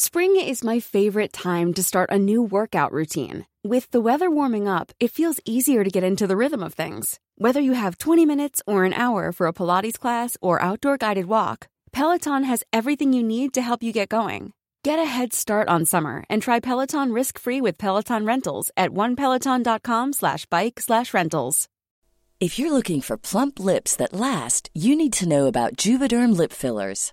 Spring is my favorite time to start a new workout routine. With the weather warming up, it feels easier to get into the rhythm of things. Whether you have 20 minutes or an hour for a Pilates class or outdoor guided walk, Peloton has everything you need to help you get going. Get a head start on summer and try Peloton risk-free with Peloton Rentals at onepeloton.com slash bike slash rentals. If you're looking for plump lips that last, you need to know about Juvederm lip fillers.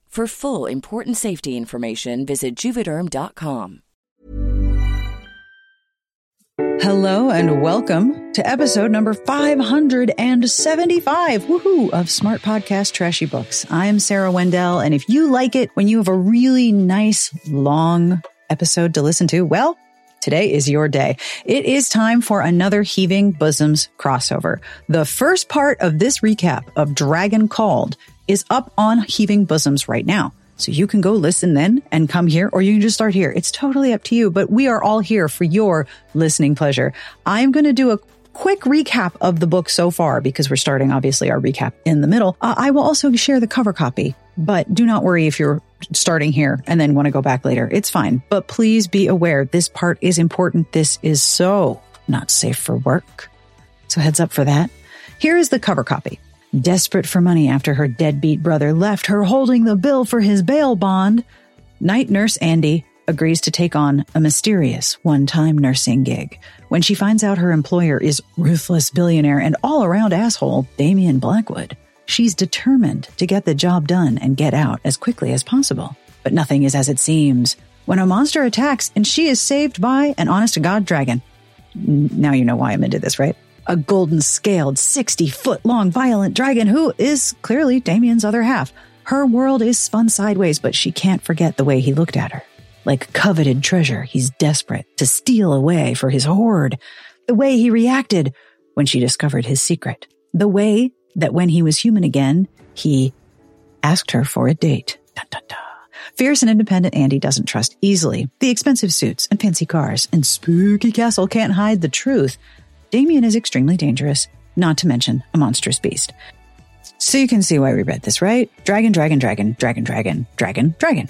For full important safety information, visit juvederm.com. Hello and welcome to episode number 575 woohoo, of Smart Podcast Trashy Books. I'm Sarah Wendell, and if you like it when you have a really nice long episode to listen to, well, Today is your day. It is time for another Heaving Bosoms crossover. The first part of this recap of Dragon Called is up on Heaving Bosoms right now. So you can go listen then and come here, or you can just start here. It's totally up to you, but we are all here for your listening pleasure. I'm going to do a quick recap of the book so far because we're starting obviously our recap in the middle. Uh, I will also share the cover copy, but do not worry if you're starting here and then want to go back later. It's fine. But please be aware this part is important. This is so not safe for work. So heads up for that. Here is the cover copy. Desperate for money after her deadbeat brother left her holding the bill for his bail bond, night nurse Andy agrees to take on a mysterious one-time nursing gig. When she finds out her employer is ruthless billionaire and all-around asshole Damien Blackwood, she's determined to get the job done and get out as quickly as possible. But nothing is as it seems. When a monster attacks and she is saved by an honest to God dragon. Now you know why I'm into this, right? A golden scaled, 60 foot long violent dragon who is clearly Damien's other half. Her world is spun sideways, but she can't forget the way he looked at her. Like coveted treasure, he's desperate to steal away for his hoard. The way he reacted when she discovered his secret. The way that when he was human again, he asked her for a date. Dun, dun, dun. Fierce and independent Andy doesn't trust easily. The expensive suits and fancy cars and spooky castle can't hide the truth. Damien is extremely dangerous, not to mention a monstrous beast. So you can see why we read this, right? Dragon, dragon, dragon, dragon, dragon, dragon, dragon.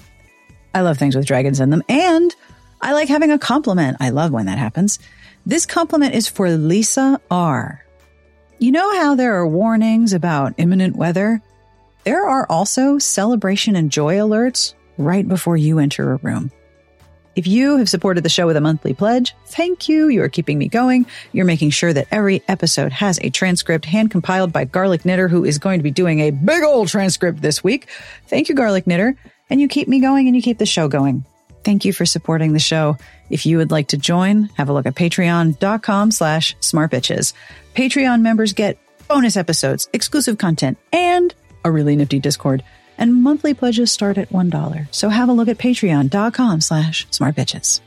I love things with dragons in them, and I like having a compliment. I love when that happens. This compliment is for Lisa R. You know how there are warnings about imminent weather? There are also celebration and joy alerts right before you enter a room. If you have supported the show with a monthly pledge, thank you. You are keeping me going. You're making sure that every episode has a transcript hand compiled by Garlic Knitter, who is going to be doing a big old transcript this week. Thank you, Garlic Knitter. And you keep me going and you keep the show going. Thank you for supporting the show. If you would like to join, have a look at patreon.com slash smartbitches. Patreon members get bonus episodes, exclusive content, and a really nifty Discord and monthly pledges start at $1. So have a look at patreon.com slash smartbitches.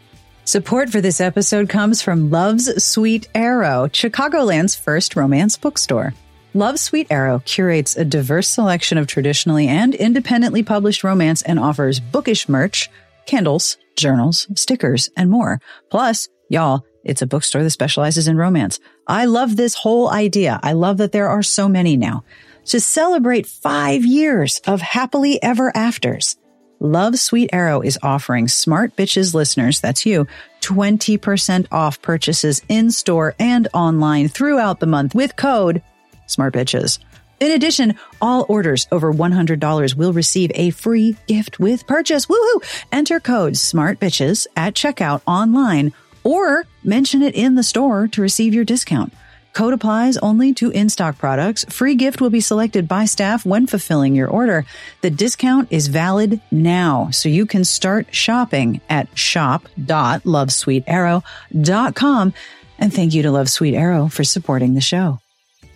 Support for this episode comes from Love's Sweet Arrow, Chicagoland's first romance bookstore. Love's Sweet Arrow curates a diverse selection of traditionally and independently published romance and offers bookish merch, candles, journals, stickers, and more. Plus, y'all, it's a bookstore that specializes in romance. I love this whole idea. I love that there are so many now. To celebrate five years of happily ever afters, Love Sweet Arrow is offering Smart Bitches listeners, that's you, 20% off purchases in store and online throughout the month with code Smart Bitches. In addition, all orders over $100 will receive a free gift with purchase. Woohoo! Enter code SMART BITCHES at checkout online or mention it in the store to receive your discount. Code applies only to in-stock products. Free gift will be selected by staff when fulfilling your order. The discount is valid now, so you can start shopping at shop.lovesweetarrow.com. And thank you to Love Sweet Arrow for supporting the show.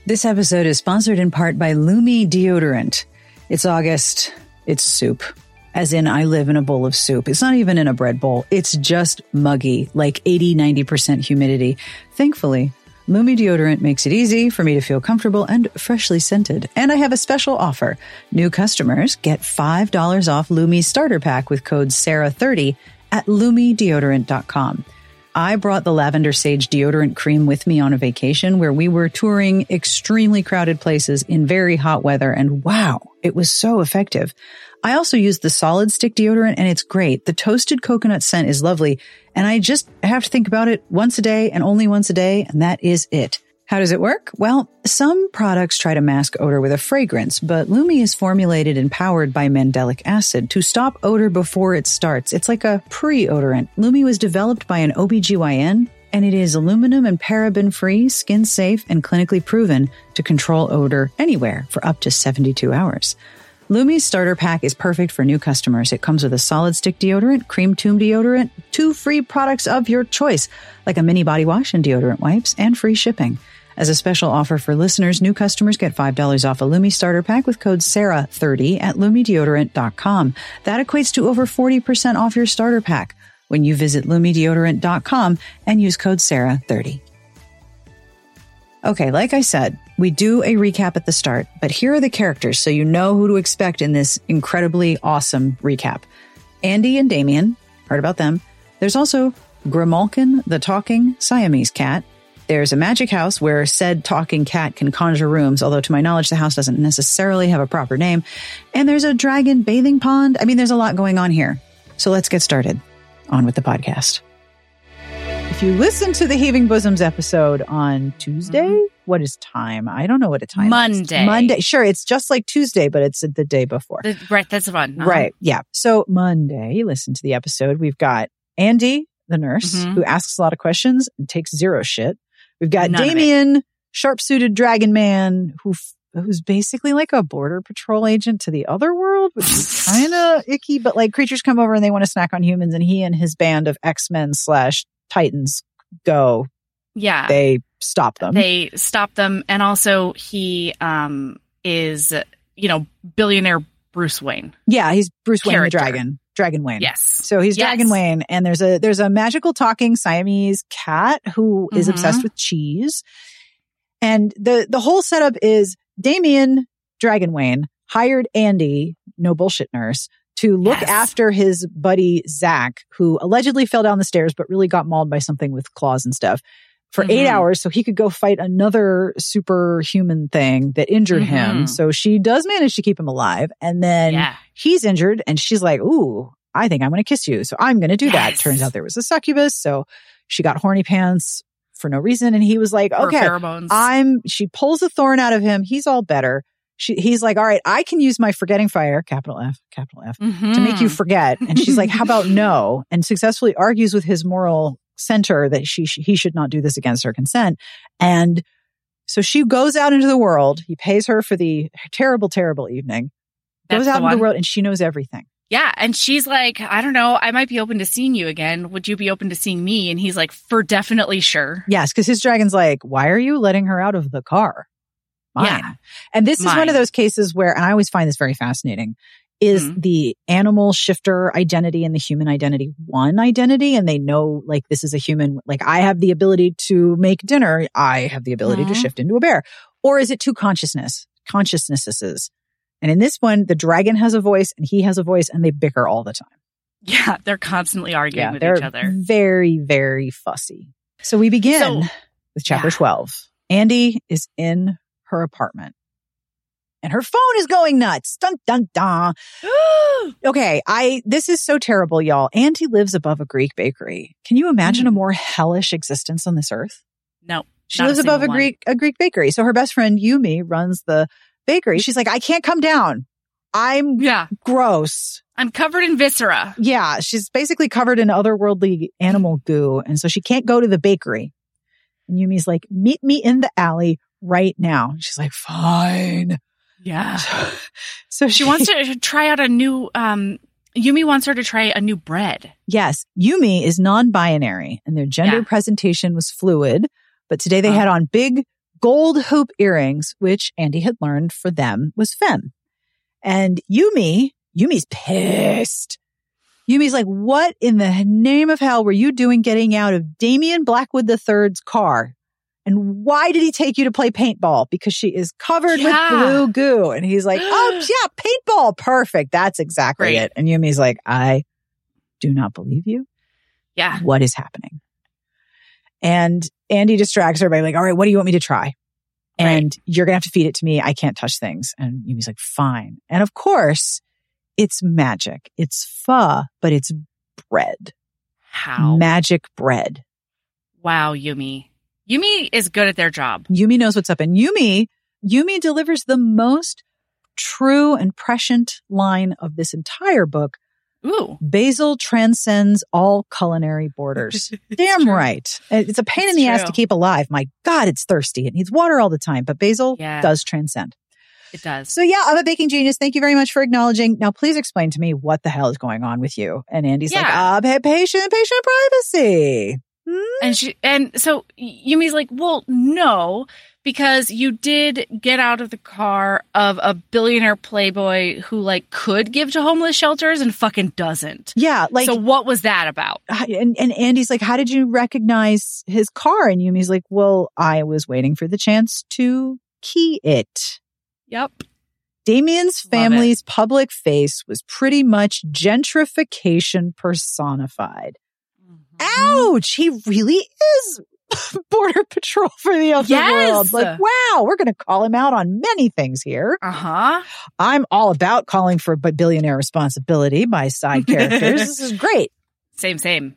This episode is sponsored in part by Lume Deodorant. It's August. It's soup. As in, I live in a bowl of soup. It's not even in a bread bowl. It's just muggy, like 80, 90% humidity. Thankfully, Lume deodorant makes it easy for me to feel comfortable and freshly scented. And I have a special offer. New customers get $5 off Lume's starter pack with code SARAH30 at lumedeodorant.com. I brought the lavender sage deodorant cream with me on a vacation where we were touring extremely crowded places in very hot weather. And wow, it was so effective. I also use the solid stick deodorant and it's great. The toasted coconut scent is lovely. And I just have to think about it once a day and only once a day. And that is it. How does it work? Well, some products try to mask odor with a fragrance, but Lume is formulated and powered by mandelic acid to stop odor before it starts. It's like a pre-odorant. Lume was developed by an OBGYN and it is aluminum and paraben free, skin safe, and clinically proven to control odor anywhere for up to 72 hours. Lume's starter pack is perfect for new customers. It comes with a solid stick deodorant, cream tube deodorant, two free products of your choice, like a mini body wash and deodorant wipes, and free shipping. As a special offer for listeners, new customers get $5 off a Lume starter pack with code SARAH30 at lumedeodorant.com. That equates to over 40% off your starter pack when you visit lumedeodorant.com and use code SARAH30. Okay, like I said, we do a recap at the start, but here are the characters so you know who to expect in this incredibly awesome recap. Andy and Damien, heard about them. There's also Grimalkin, the talking Siamese cat. There's a magic house where said talking cat can conjure rooms, although to my knowledge, the house doesn't necessarily have a proper name. And there's a dragon bathing pond. I mean, there's a lot going on here. So let's get started. On with the podcast. If you listen to the Heaving Bosoms episode on Tuesday, mm-hmm. what is time? I don't know what a time Monday. Is. Monday. Sure, it's just like Tuesday, but it's the day before. The, right, that's fun. Uh-huh. Right, yeah. So Monday, you listen to the episode. We've got Andy, the nurse, mm-hmm. who asks a lot of questions and takes zero shit. We've got None Damien, sharp-suited dragon man, who who's basically like a border patrol agent to the other world, which is kind of icky. But like creatures come over and they want to snack on humans, and he and his band of X Men slash Titans go. Yeah. They stop them. They stop them. And also he um is, you know, billionaire Bruce Wayne. Yeah, he's Bruce Character. Wayne the dragon. Dragon Wayne. Yes. So he's yes. Dragon Wayne and there's a there's a magical talking Siamese cat who mm-hmm. is obsessed with cheese. And the the whole setup is Damien Dragon Wayne hired Andy, no bullshit nurse, to look yes. after his buddy Zach, who allegedly fell down the stairs, but really got mauled by something with claws and stuff for mm-hmm. eight hours so he could go fight another superhuman thing that injured mm-hmm. him. So she does manage to keep him alive. And then yeah. he's injured and she's like, Ooh, I think I'm going to kiss you. So I'm going to do yes. that. Turns out there was a succubus. So she got horny pants for no reason. And he was like, okay, I'm, she pulls a thorn out of him. He's all better she, he's like, all right, I can use my forgetting fire, capital F, capital F, mm-hmm. to make you forget. And she's like, how about no? And successfully argues with his moral center that she, he should not do this against her consent. And so she goes out into the world. He pays her for the terrible, terrible evening. That's goes out the into the world and she knows everything. Yeah. And she's like, I don't know. I might be open to seeing you again. Would you be open to seeing me? And he's like, for definitely sure. Yes. Cause his dragon's like, why are you letting her out of the car? Mine. Yeah. And this Mine. is one of those cases where, and I always find this very fascinating, is mm-hmm. the animal shifter identity and the human identity one identity? And they know like this is a human, like I have the ability to make dinner. I have the ability mm-hmm. to shift into a bear. Or is it two consciousness, consciousnesses? And in this one, the dragon has a voice and he has a voice and they bicker all the time. Yeah, they're constantly arguing Yeah, with each other. very, very fussy. So we begin So- with chapter yeah. 12. Andy is in her apartment and her phone is going nuts. Dun, dun, dun. Okay. I, this is so terrible, y'all. Andy lives above a Greek bakery. Can you imagine a mm. more hellish existence on this earth? no, She lives above a one. Greek, a Greek bakery. So her best friend Yumi runs the bakery. She's like, I can't come down. I'm Yeah, gross. I'm covered in viscera. Yeah, she's basically covered in otherworldly animal goo. And so she can't go to the bakery. And Yumi's like, meet me in the alley right now. She's like, fine. Yeah. So She wants to try out a new um Yumi wants her to try a new bread. Yes, Yumi is non-binary and their gender Yeah. presentation was fluid, but today they Huh. had on big gold hoop earrings, which Andy had learned for them was femme. And Yumi, Yumi's pissed. Yumi's like, what in the name of hell were you doing getting out of Damien Blackwood III's car? And why did he take you to play paintball? Because she is covered Yeah. with blue goo. And he's like, oh, yeah, paintball. Perfect. That's exactly Great. it. And Yumi's like, I do not believe you. Yeah. What is happening? And Andy distracts her by like, all right, what do you want me to try? And you're going to have to feed it to me. I can't touch things. And Yumi's like, fine. And of course, it's magic. It's pho, but it's bread. How? Magic bread. wow, Yumi. Yumi is good at their job. Yumi knows what's up. And Yumi, Yumi delivers the most true and prescient line of this entire book. Ooh. Basil transcends all culinary borders. Damn true. right. It's a pain It's in the ass to keep alive. My God, it's thirsty. It needs water all the time, but basil Yeah. does transcend. It does. So yeah, I'm a baking genius. Thank you very much for acknowledging. Now, please explain to me what the hell is going on with you. And Andy's like, Yeah. uh, pa- patient, patient privacy. And she and so Yumi's like, "Well, no, because you did get out of the car of a billionaire playboy who like could give to homeless shelters and fucking doesn't." Yeah, like, so what was that about? and, and Andy's like, how did you recognize his car? And Yumi's like, well, I was waiting for the chance to key it. Yep. Damien's family's public face was pretty much gentrification personified. Mm-hmm. Ouch! He really is border patrol for the other Yes. world. Like, wow, we're going to call him out on many things here. Uh-huh. I'm all about calling for billionaire responsibility by side characters. this is great. Same, same.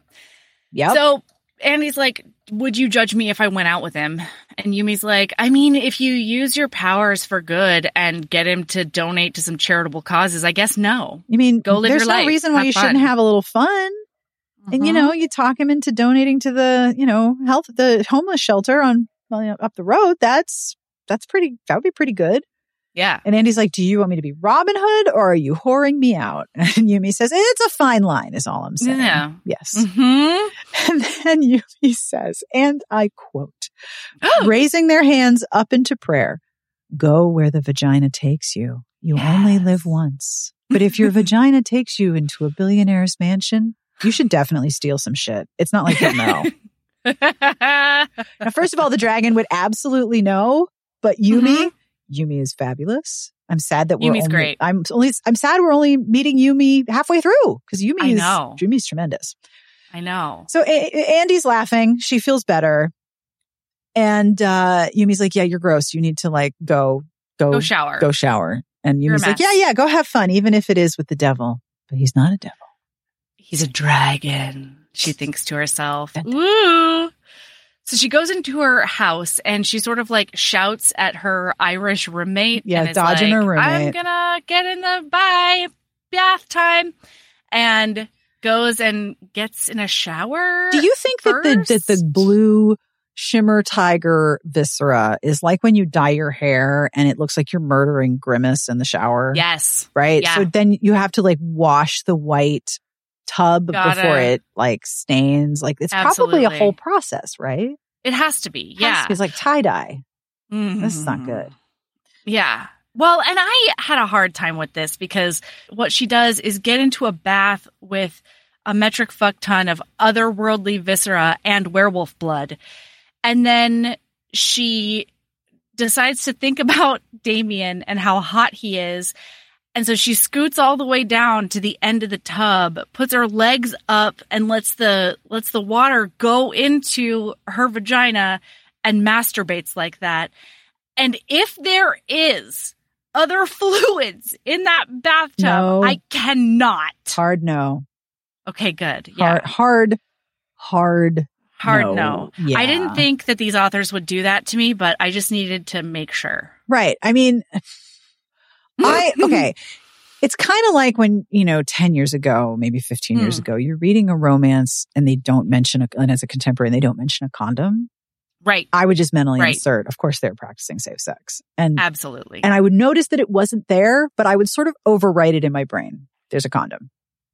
Yeah. So Andy's like, Would you judge me if I went out with him? And Yumi's like, I mean, if you use your powers for good and get him to donate to some charitable causes, I guess no. you mean go live your life? there's your no life. reason why Have you shouldn't have a little fun. And you know, you talk him into donating to the, you know, health, the homeless shelter on well, you know, up the road. That's that's pretty. That would be pretty good. Yeah. And Andy's like, "Do you want me to be Robin Hood or are you whoring me out?" And Yumi says, "It's a fine line." Is all I'm saying. Yeah. Yes. hmm And then Yumi says, and I quote, raising their hands up into prayer, "Go where the vagina takes you. You only live once. But if your vagina takes you into a billionaire's mansion." You should definitely steal some shit. It's not like you'll know. Now, first of all, the dragon would absolutely know, but Yumi, Yumi is fabulous. I'm sad that we're Mm-hmm. Yumi's only, great. I'm only, I'm sad we're only meeting Yumi halfway through because Yumi I is, know. Yumi's tremendous. I know. So A- Andy's laughing. She feels better. And, uh, Yumi's like, yeah, you're gross. You need to like go, go, Go shower. go shower. And Yumi's like, yeah, yeah, go have fun, even if it is with the devil. But he's not a devil. He's a dragon. She thinks to herself. Woo! So she goes into her house and she sort of like shouts at her Irish roommate. Yeah, and dodging like, her I'm gonna get in the bye bath time, and goes and gets in a shower. Do you think that the, that the blue shimmer tiger viscera is like when you dye your hair and it looks like you're murdering grimace in the shower? Yes. Right. yeah. So then you have to like wash the white tub Gotta- before it like stains. Like it's probably a whole process, right? It has to be. Yeah. It's like tie dye. This is not good. Mm-hmm. Yeah. Well, and I had a hard time with this because what she does is get into a bath with a metric fuck ton of otherworldly viscera and werewolf blood. And then she decides to think about Damien and how hot he is And so she scoots all the way down to the end of the tub, puts her legs up and lets the lets the water go into her vagina and masturbates like that. And if there is other fluids in that bathtub, No. I cannot. Hard no. Okay, good. Yeah. Hard, hard, hard. Hard no. no. Yeah. I didn't think that these authors would do that to me, but I just needed to make sure. Right. I mean, I, okay. It's kind of like when, you know, 10 years ago, maybe 15 years Hmm. ago, you're reading a romance and they don't mention, a, and as a contemporary, and they don't mention a condom. Right. I would just mentally Right. insert, of course, they're practicing safe sex. And, Absolutely. and I would notice that it wasn't there, but I would sort of overwrite it in my brain. There's a condom.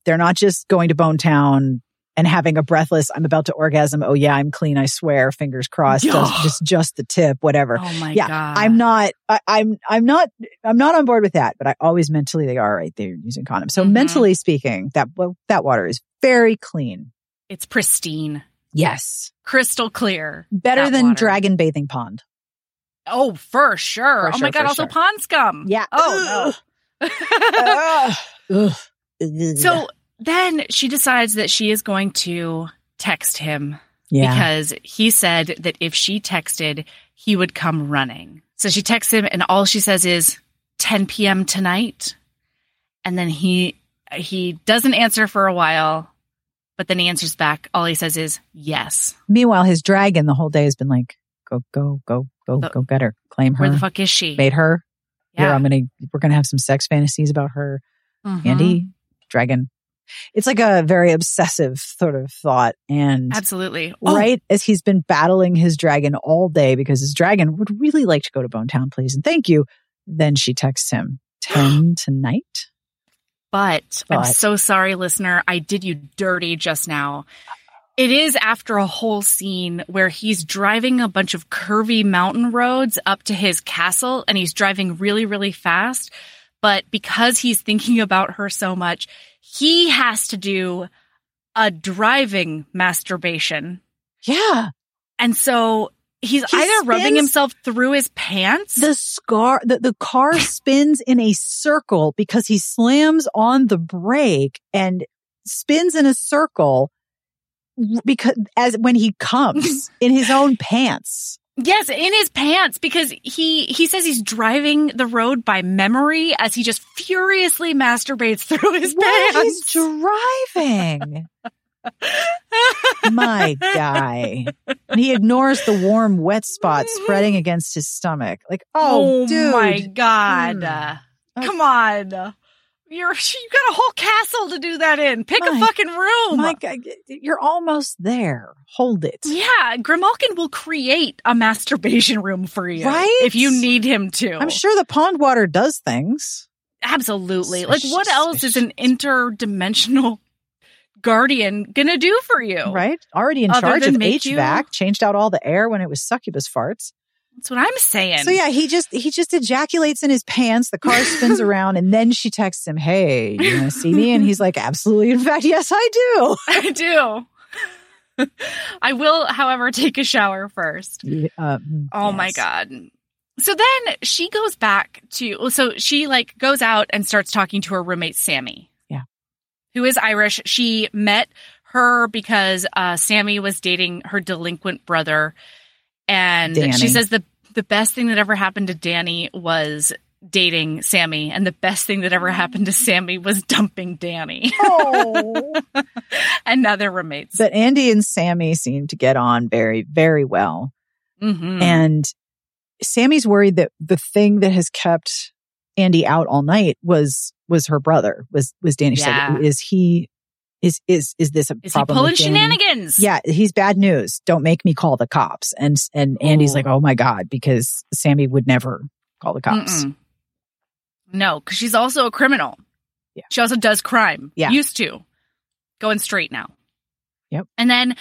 They're not just going to Bone Town and having a breathless, I'm about to orgasm. Oh yeah, I'm clean. I swear. Fingers crossed. Just, just, just the tip, whatever. oh my yeah, god. I'm not, I, I'm, I'm not, I'm not on board with that, but I always mentally they are right. They're using condoms. So Mhm. mentally speaking, that, well, that water is very clean. It's pristine. Yes. Crystal clear. Better than water. dragon bathing pond. Oh, for sure. For oh my sure, god, also sure. pond scum. Yeah. Oh no. So then she decides that she is going to text him yeah. because he said that if she texted, he would come running. So she texts him and all she says is 10 p.m. tonight. And then he he doesn't answer for a while, but then he answers back. All he says is yes. Meanwhile, his dragon the whole day has been like, go, go, go, go, The- go get her. Claim her. Where the fuck is she? Made her. Here, Yeah. I'm going to, we're going to have some sex fantasies about her. Mhm. Andy, dragon. It's like a very obsessive sort of thought. And Absolutely. Oh, right as he's been battling his dragon all day because his dragon would really like to go to Bone Town, please. And thank you. Then she texts him 10 tonight. But, I'm so sorry, listener. I did you dirty just now. It is after a whole scene where he's driving a bunch of curvy mountain roads up to his castle and he's driving really, really fast. But because he's thinking about her so much, he has to do a driving masturbation. Yeah. And so he's He either rubbing himself through his pants. The scar, the, the car spins in a circle because he slams on the brake and spins in a circle because as when he comes in his own pants. Yes, in his pants because he he says he's driving the road by memory as he just furiously masturbates through his he's pants. driving. My guy. And he ignores the warm, wet spot spreading against his stomach. Like, oh, dude. my god! Mm. Come on, you're you got a whole castle to do that in. Pick My- a fucking room. God, you're almost there. Hold it. yeah, Grimalkin will create a masturbation room for you, Right? If you need him to. I'm sure the pond water does things. Absolutely. Like, what else is an interdimensional guardian gonna do for you? Right? Already in Other charge of HVAC, you- changed out all the air when it was succubus farts. That's what I'm saying. So yeah, he just he just ejaculates in his pants. The car spins around, and then she texts him, "Hey, you want to see me?" And he's like, "Absolutely. In fact, yes, I do." I do. I will, however, take a shower first. Uh, Oh my god. So then she goes back to so she like goes out and starts talking to her roommate Sammy. Yeah. Who is Irish. She met her because uh Sammy was dating her delinquent brother and Danny. she says the the best thing that ever happened to Danny was dating Sammy and the best thing that ever happened to Sammy was dumping Danny. Oh. and now they're roommates. but Andy and Sammy seem to get on very, very well. Mhm. And Sammy's worried that the thing that has kept Andy out all night was was her brother. Was was Danny? She's Yeah. like, is he? Is is is this a is he problem? pulling with shenanigans? Yeah, he's bad news. Don't make me call the cops. And and Andy's Ooh. like, oh my god, because Sammy would never call the cops. Mm-mm. No, because she's also a criminal. Yeah. She also does crime. Yeah. Used to. Going straight now. Yep. And then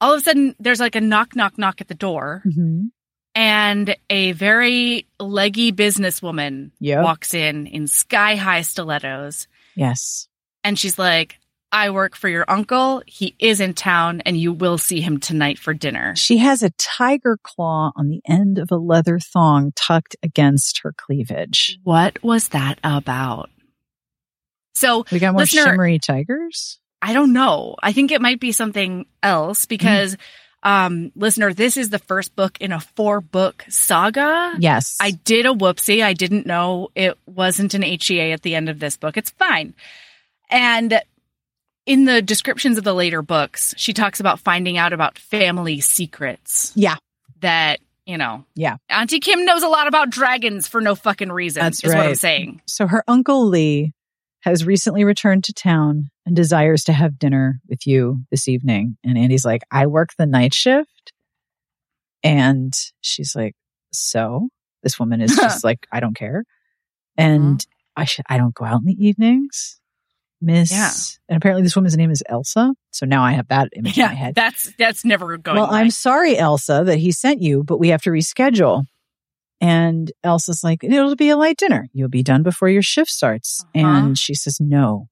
all of a sudden there's like a knock, knock, knock at the door, Mhm. and a very leggy businesswoman Yep. walks in in sky high stilettos. Yes. And she's like, I work for your uncle. He is in town, and you will see him tonight for dinner. She has a tiger claw on the end of a leather thong tucked against her cleavage. What was that about? So We got more listener, shimmery tigers. I don't know. I think it might be something else because, um, listener, this is the first book in a four book saga. Yes. I did a whoopsie. I didn't know it wasn't an HEA at the end of this book. It's fine. And in the descriptions of the later books, she talks about finding out about family secrets Yeah. that, you know, Yeah. Auntie Kim knows a lot about dragons for no fucking reason. That's is what I'm saying. So her uncle Lee has recently returned to town and desires to have dinner with you this evening. And Andy's like, I work the night shift. And she's like, so this woman is just like, I don't care. And mm-hmm. I should, I don't go out in the evenings. Miss. Yeah. And apparently this woman's name is Elsa. So now I have that image in my Yeah, head. that's that's never going. well, I'm sorry, Elsa, that he sent you, but we have to reschedule. And Elsa's like, it'll be a light dinner. You'll be done before your shift starts. Uh-huh. And she says, no.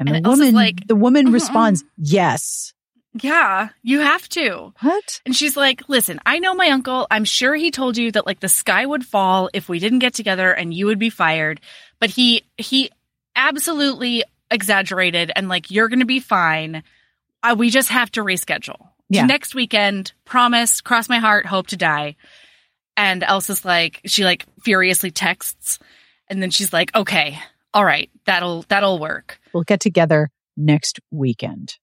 And, And the Elsa's woman, like, the woman "Mm-mm." responds, yes. yeah, you have to. What? And she's like, listen, I know my uncle. I'm sure he told you that like the sky would fall if we didn't get together and you would be fired. But he, he absolutely exaggerated and like, you're going to be fine. Uh, we just have to reschedule. Yeah. To next weekend, promise, cross my heart, hope to die. And Elsa's like, she like furiously texts. And then she's like, okay, all right, that'll, that'll work. We'll get together next weekend.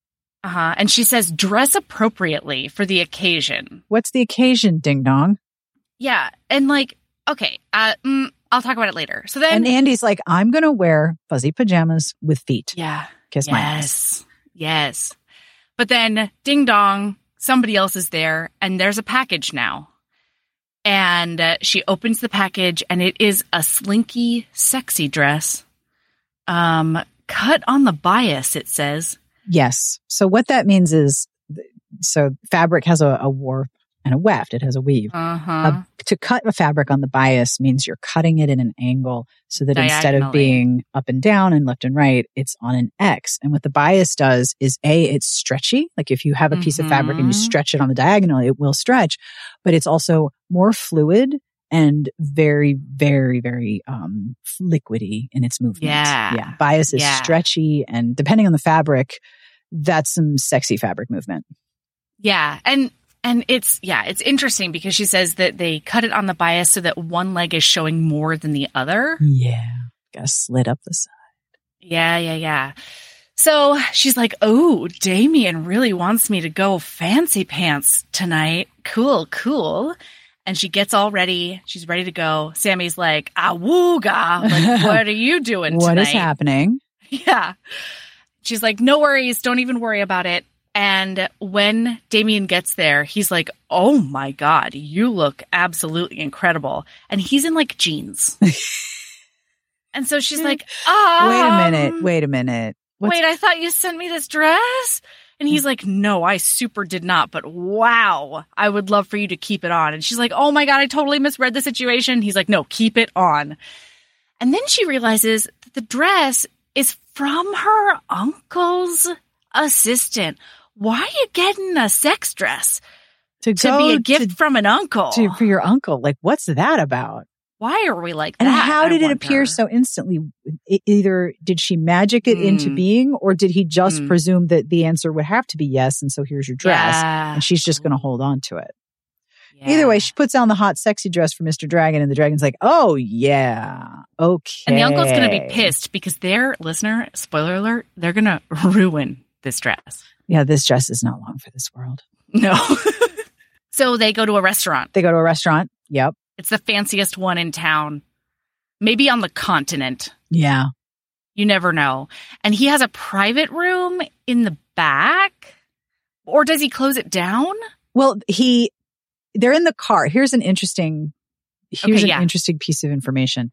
Uh huh. And she says, dress appropriately for the occasion. What's the occasion, ding dong? Yeah, and like, okay, uh, mm, I'll talk about it later. So then, And Andy's like, I'm going to wear fuzzy pajamas with feet. yeah, Kiss my ass. yes, yes. But then, ding dong, somebody else is there, and there's a package now. And uh, she opens the package, and it is a slinky, sexy dress, um, cut on the bias. It says, Yes. So what that means is, so fabric has a, a warp and a weft. It has a weave. uh huh, Uh, to cut a fabric on the bias means you're cutting it in an angle so that instead of being up and down and left and right, it's on an X. And what the bias does is A, it's stretchy. Like if you have a piece of fabric and you Mhm. stretch it on the diagonal, it will stretch, but it's also more fluid and very, very, very um liquidy in its movement. Yeah. Yeah. Bias is Yeah. stretchy and depending on the fabric, that's some sexy fabric movement. Yeah, and and it's yeah, it's interesting because she says that they cut it on the bias so that one leg is showing more than the other. Yeah. Got to slit up the side. Yeah, yeah, yeah. So she's like, "Oh, Damien really wants me to go fancy pants tonight. Cool, cool." And she gets all ready. She's ready to go. Sammy's like, "Awooga! Like, what are you doing What tonight?" is happening? Yeah. She's like, no worries. Don't even worry about it. And when Damien gets there, he's like, oh my God, you look absolutely incredible. And he's in like jeans. and so she's like, um, Wait a minute. Wait a minute. What's- Wait, I thought you sent me this dress. And he's like, no, I super did not, but wow, I would love for you to keep it on. And she's like, oh my God, I totally misread the situation. He's like, no, keep it on. And then she realizes that the dress is from her uncle's assistant. Why are you getting a sex dress to, to be a gift to, from an uncle? to- for your uncle. Like, what's that about? Why are we like And that? And how I did it wonder? appear so instantly? Either did she magic it into Mm. being, or did he just Mm. presume that the answer would have to be yes, and so here's your dress, Yeah. and she's just going to hold on to it. Either way, she puts on the hot, sexy dress for Mr. Dragon, and the dragon's like, "Oh yeah, okay." And the uncle's going to be pissed because their listener, spoiler alert, they're going to ruin this dress. Yeah, this dress is not long for this world. No. so they go to a restaurant. They go to a restaurant. Yep. It's the fanciest one in town, maybe on the continent. Yeah. You never know. And he has a private room in the back. Or does he close it down? Well, he, they're in the car. Here's an interesting, here's Okay, an yeah. interesting piece of information.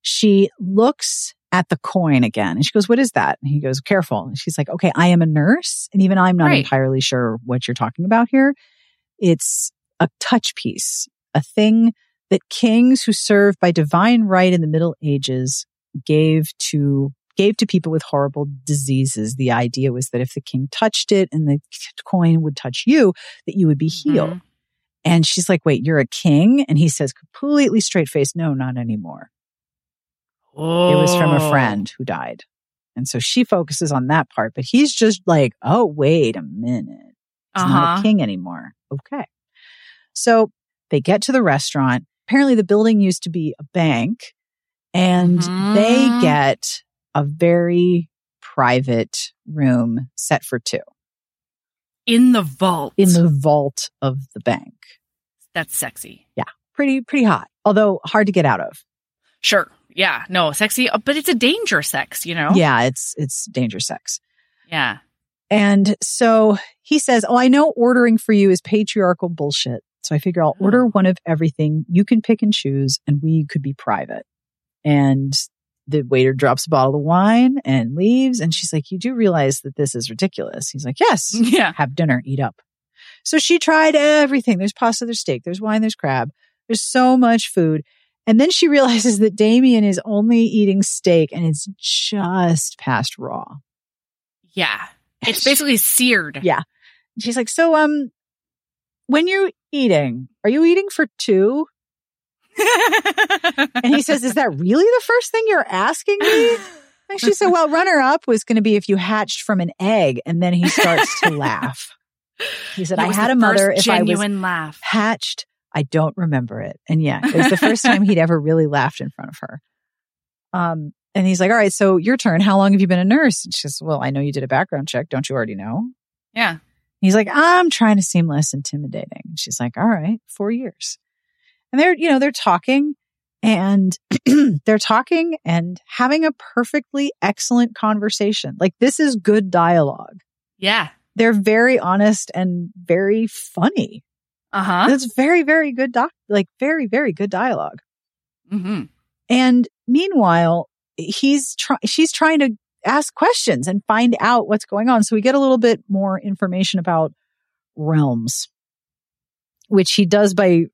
She looks at the coin again and she goes, what is that? And he goes, careful. And she's like, okay, I am a nurse. And even I'm not Right. entirely sure what you're talking about here. It's a touch piece, a thing that kings who served by divine right in the Middle Ages gave to gave to people with horrible diseases. The idea was that if the king touched it and the coin would touch you, that you would be healed. Mhm. And she's like, wait, you're a king? And he says completely straight faced, no, not anymore. Oh. It was from a friend who died. And so she focuses on that part, but he's just like, oh, wait a minute. He's not Uh-huh. a king anymore. Okay. So they get to the restaurant. Apparently, the building used to be a bank, and they Mhm. get a very private room set for two In the vault. in the vault of the bank. That's sexy. Yeah. Pretty, pretty hot, although hard to get out of. Sure. Yeah. No, sexy, uh, but it's a danger sex, you know? Yeah, it's it's danger sex. Yeah. And so he says, Oh, I know ordering for you is patriarchal bullshit. So I figure I'll order one of everything. You can pick and choose, and we could be private. And the waiter drops a bottle of wine and leaves. And she's like, You do realize that this is ridiculous. He's like, Yes, Yeah. have dinner, eat up. So she tried everything. There's pasta, there's steak, there's wine, there's crab. There's so much food. And then she realizes that Damien is only eating steak and it's just past raw. Yeah. It's basically seared. Yeah. She's like, so, um, when you're eating, are you eating for two? And he says, is that really the first thing you're asking me? And she said, well, runner up was going to be if you hatched from an egg. And then he starts to laugh. He said, I had a mother. If I was genuine laugh. hatched, I don't remember it. And yeah, it was the first time he'd ever really laughed in front of her. Um, and he's like, all right, so your turn. How long have you been a nurse? And she says, well, I know you did a background check. Don't you already know? Yeah. He's like, I'm trying to seem less intimidating. And she's like, all right, four years. And they're, you know, they're talking and they're talking and having a perfectly excellent conversation. Like this is good dialogue. Yeah. They're very honest and very funny. Uh huh. It's very, very good doc, like very, very good dialogue. hmm And meanwhile, he's trying, she's trying to ask questions and find out what's going on. So we get a little bit more information about realms, which he does by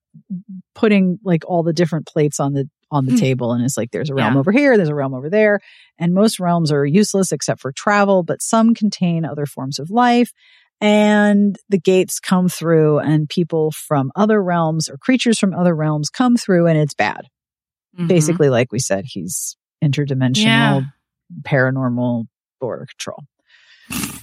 putting like all the different plates on the, on the Hmm. table. And it's like, there's a realm Yeah. over here. There's a realm over there. And most realms are useless except for travel, but some contain other forms of life. And the gates come through and people from other realms or creatures from other realms come through and it's bad Mhm. basically like we said he's interdimensional Yeah. paranormal border control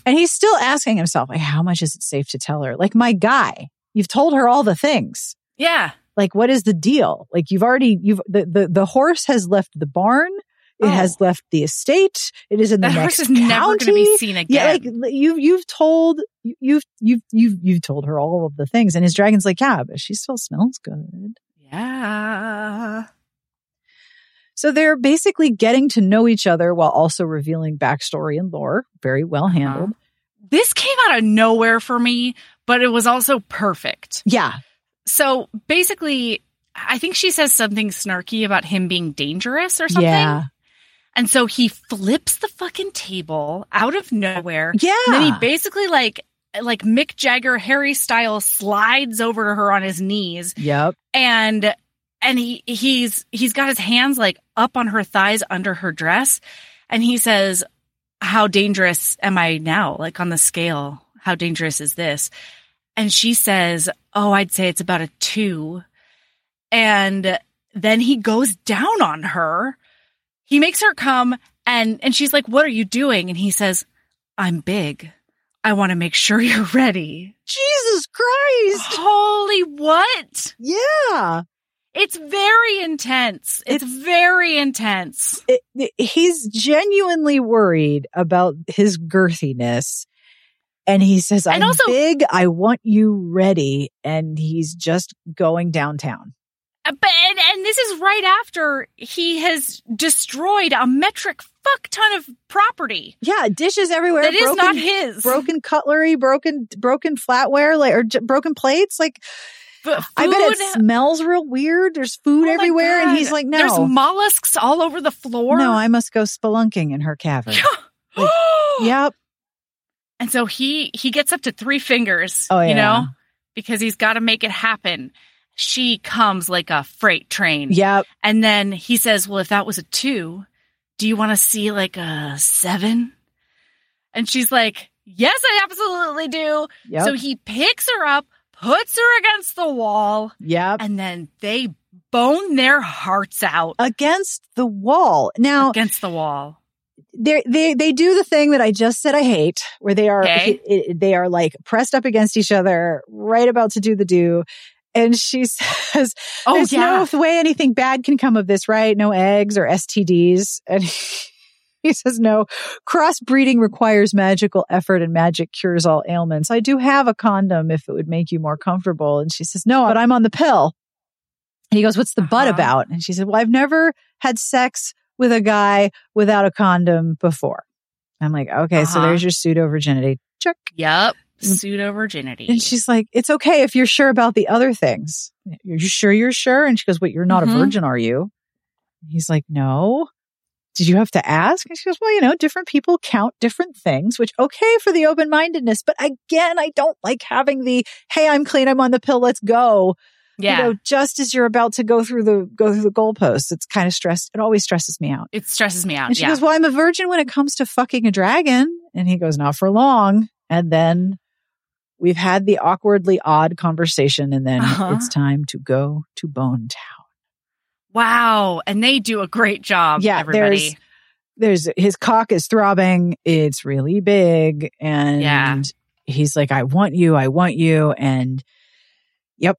and he's still asking himself like how much is it safe to tell her like my guy you've told her all the things Yeah. like what is the deal like you've already you've the the, the horse has left the barn it Oh. has left the estate it is in the That next horse is never going to be county. seen again. yeah, like you you've told you've you've you've you've told her all of the things, and his dragon's like, yeah, but she still smells good. yeah. So they're basically getting to know each other while also revealing backstory and lore. Very well uh-huh. handled. This came out of nowhere for me, but it was also perfect. Yeah. So basically, I think she says something snarky about him being dangerous or something. Yeah. And so he flips the fucking table out of nowhere. Yeah. And then he basically like like Mick Jagger Harry style slides over to her on his knees Yep. and and he he's he's got his hands like up on her thighs under her dress and he says how dangerous am i now like on the scale how dangerous is this and she says oh i'd say it's about a 2 and then he goes down on her he makes her come and and she's like what are you doing and he says i'm big i want to make sure you're ready Jesus Christ. holy what Yeah. It's very intense. It's, very intense. It- it- he's genuinely worried about his girthiness. And he says, I'm And also- big. I want you ready. And he's just going downtown. But and, and this is right after he has destroyed a metric fuck ton of property Yeah. Dishes everywhere. that is not his. broken cutlery, broken broken flatware, like or j- broken plates. Like I bet it smells real weird. There's food Oh everywhere, and he's like, "No, There's mollusks all over the floor. no, I must go spelunking in her cavern." like, yep. And so he he gets up to three fingers. Oh, You yeah. know, because he's got to make it happen. She comes like a freight train. Yep. And then he says, Well, if that was a two, do you want to see like a seven? And she's like, Yes, I absolutely do. Yep. So he picks her up, puts her against the wall, yep. and then they bone their hearts out against the wall. Now, against the wall. They they they do the thing that I just said I hate, where they are Okay. they are like pressed up against each other, right about to do the do. And she says, Oh "There's yeah. no way anything bad can come of this, right? No eggs or STDs." And he says, "No, crossbreeding requires magical effort, and magic cures all ailments. I do have a condom if it would make you more comfortable." And she says, "No, but I'm on the pill." And he goes, "What's the butt Uh-huh. about?" And she said, "Well, I've never had sex with a guy without a condom before." I'm like, "Okay, so Uh-huh. there's your pseudo virginity." Check. Yep. Pseudo virginity. And she's like, it's okay if you're sure about the other things. You're you sure you're sure? And she goes, What, you're not Mhm. a virgin, are you? And he's like, No. Did you have to ask? And she goes, Well, you know, different people count different things, which okay for the open mindedness. But again, I don't like having the, hey, I'm clean, I'm on the pill, let's go. yeah. You know, just as you're about to go through the go through the goalposts. It's kind of stressed. It always stresses me out. it stresses me out. And she yeah. goes, Well, I'm a virgin when it comes to fucking a dragon. And he goes, Not for long. And then we've had the awkwardly odd conversation. And then Uh-huh. it's time to go to Bone Town. wow. And they do a great job. Yeah, Everybody. There's his cock is throbbing. It's really big. And Yeah. he's like, I want you. I want you. And yep.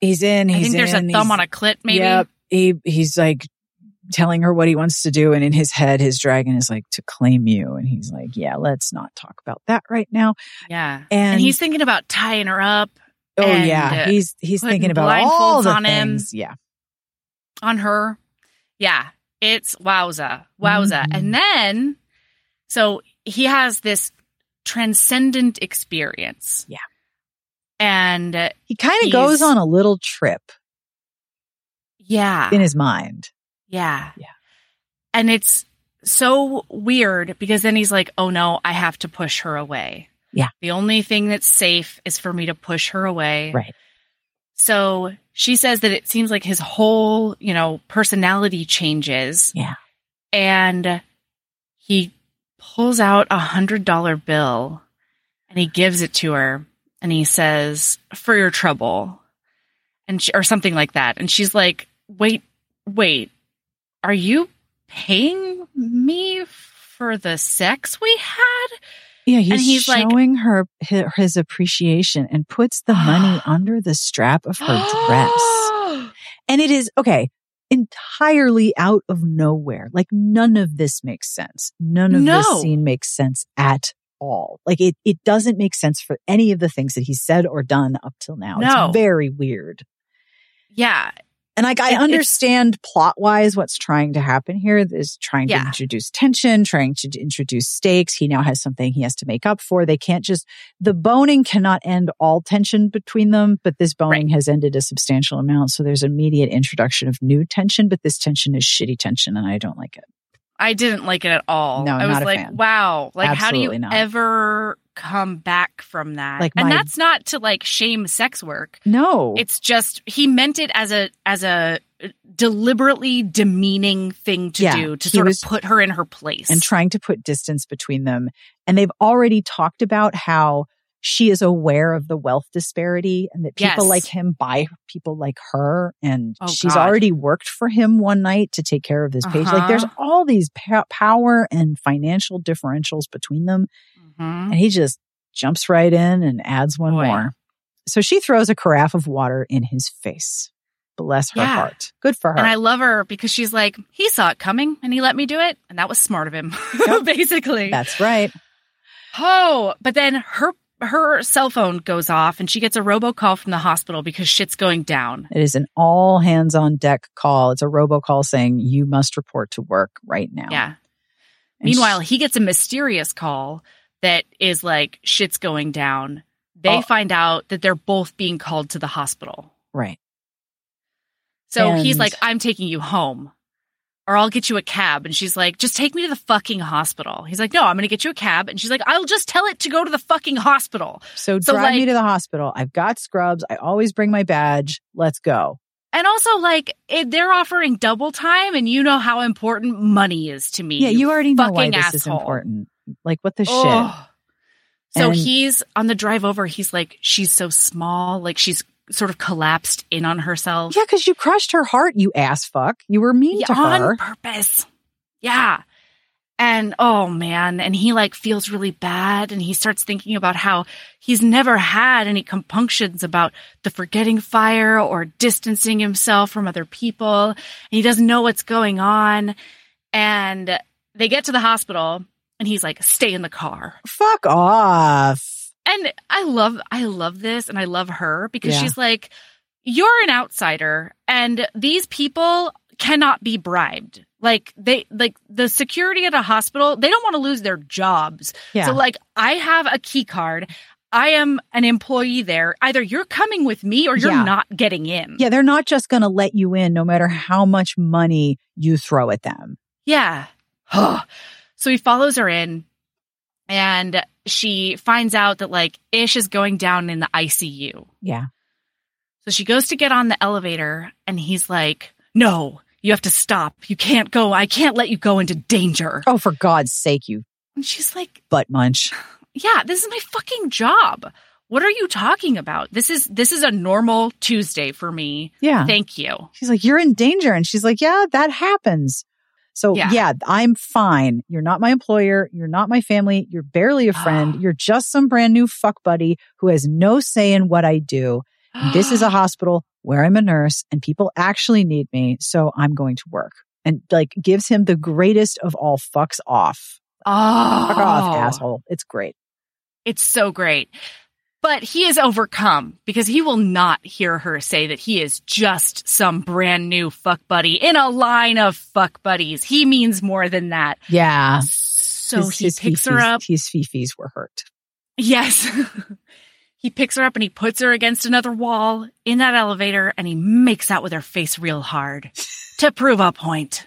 He's in. He's I think there's a in, thumb he's- on a clit, maybe. Yep. He he's like telling her what he wants to do, and in his head, his dragon is like to claim you, and he's like, "Yeah, let's not talk about that right now." Yeah. And, And he's thinking about tying her up oh yeah, he's he's thinking about all the on him. things. Yeah, on her. Yeah. It's wowza. Wowza. Mhm. And then, so he has this transcendent experience. Yeah. And he kind of goes on a little trip yeah. in his mind. Yeah. Yeah. And it's so weird because then he's like, oh no, I have to push her away. Yeah. The only thing that's safe is for me to push her away. Right. So she says that it seems like his whole, you know, personality changes. Yeah. And he pulls out a hundred dollar bill and he gives it to her and he says, for your trouble. And she, or something like that. And she's like, wait, wait, are you paying me for the sex we had? Yeah, he's, And he's like- showing her his, appreciation and puts the money under the strap of her dress. And it is okay, entirely out of nowhere. Like none of this makes sense. None of No. this scene makes sense at all. Like it, it doesn't make sense for any of the things that he said or done up till now. No. It's very weird. yeah. And like, I understand plot wise what's trying to happen here is trying to Yeah. introduce tension, trying to introduce stakes. He now has something he has to make up for. They can't just, the boning cannot end all tension between them, but this boning has ended a substantial amount. So there's immediate introduction of new tension, but this tension is shitty tension and I don't like it. I didn't like it at all. No, I was like, fan. wow, like how do you not. ever come back from that? Like and my- that's not to like shame sex work. No. It's just he meant it as a as a deliberately demeaning thing to Yeah, do to sort was- of put her in her place. and trying to put distance between them. And they've already talked about how she is aware of the wealth disparity and that people Yes. like him buy people like her. And Oh, she's God. already worked for him one night to take care of his page. Like there's Uh-huh. all these pa- power and financial differentials between them. Mhm. And he just jumps right in and adds one Boy. more. So she throws a carafe of water in his face. Bless her Yeah. heart. Good for her. And I love her because she's like, he saw it coming and he let me do it. And that was smart of him, Yep. basically. That's right. Oh, but then her her cell phone goes off and she gets a robocall from the hospital because shit's going down. It is an all hands on deck call. It's a robocall saying you must report to work right now. Yeah. And Meanwhile, sh- he gets a mysterious call that is like shit's going down. They Oh. find out that they're both being called to the hospital. right. So he's like, I'm taking you home. Or I'll get you a cab. And she's like, just take me to the fucking hospital. He's like, no, I'm going to get you a cab. And she's like, I'll just tell it to go to the fucking hospital. So, So, drive me to the hospital. I've got scrubs. I always bring my badge. Let's go. And also, like, it, they're offering double time, and you know how important money is to me. Yeah, you already know why this is important. Like what the shit. So And- he's on the drive over. He's like, she's so small. Like she's sort of collapsed in on herself. Yeah, because you crushed her heart, you ass fuck. You were mean Yeah, to her. on purpose. Yeah. And oh man, and he like feels really bad and he starts thinking about how he's never had any compunctions about the forgetting fire or distancing himself from other people. And he doesn't know what's going on. And they get to the hospital and he's like, stay in the car. Fuck off. And I love, I love this and I love her because Yeah. she's like, you're an outsider and these people cannot be bribed. Like they, like the security at a hospital, they don't want to lose their jobs. Yeah. So like I have a key card. I am an employee there. Either you're coming with me or you're Yeah. not getting in. yeah, they're not just going to let you in no matter how much money you throw at them. Yeah. so he follows her in and she finds out that like Ish is going down in the ICU. Yeah. So she goes to get on the elevator and he's like, no, you have to stop. You can't go. I can't let you go into danger. Oh, for God's sake, you And she's like, butt munch. yeah, this is my fucking job. What are you talking about? This is, this is a normal Tuesday for me. Yeah. Thank you. She's like, you're in danger. And she's like, yeah, that happens. So Yeah. yeah. I'm fine. You're not my employer. You're not my family. You're barely a friend. Ah. You're just some brand new fuck buddy who has no say in what I do. this is a hospital where I'm a nurse and people actually need me. So I'm going to work and like gives him the greatest of all fucks off. oh, Fuck off, oh. asshole. It's great. It's so great. But he is overcome because he will not hear her say that he is just some brand new fuck buddy in a line of fuck buddies. He means more than that. Yeah. So His- he his picks her up. His fifis were hurt. Yes. he picks her up and he puts her against another wall in that elevator and he makes out with her face real hard to prove a point.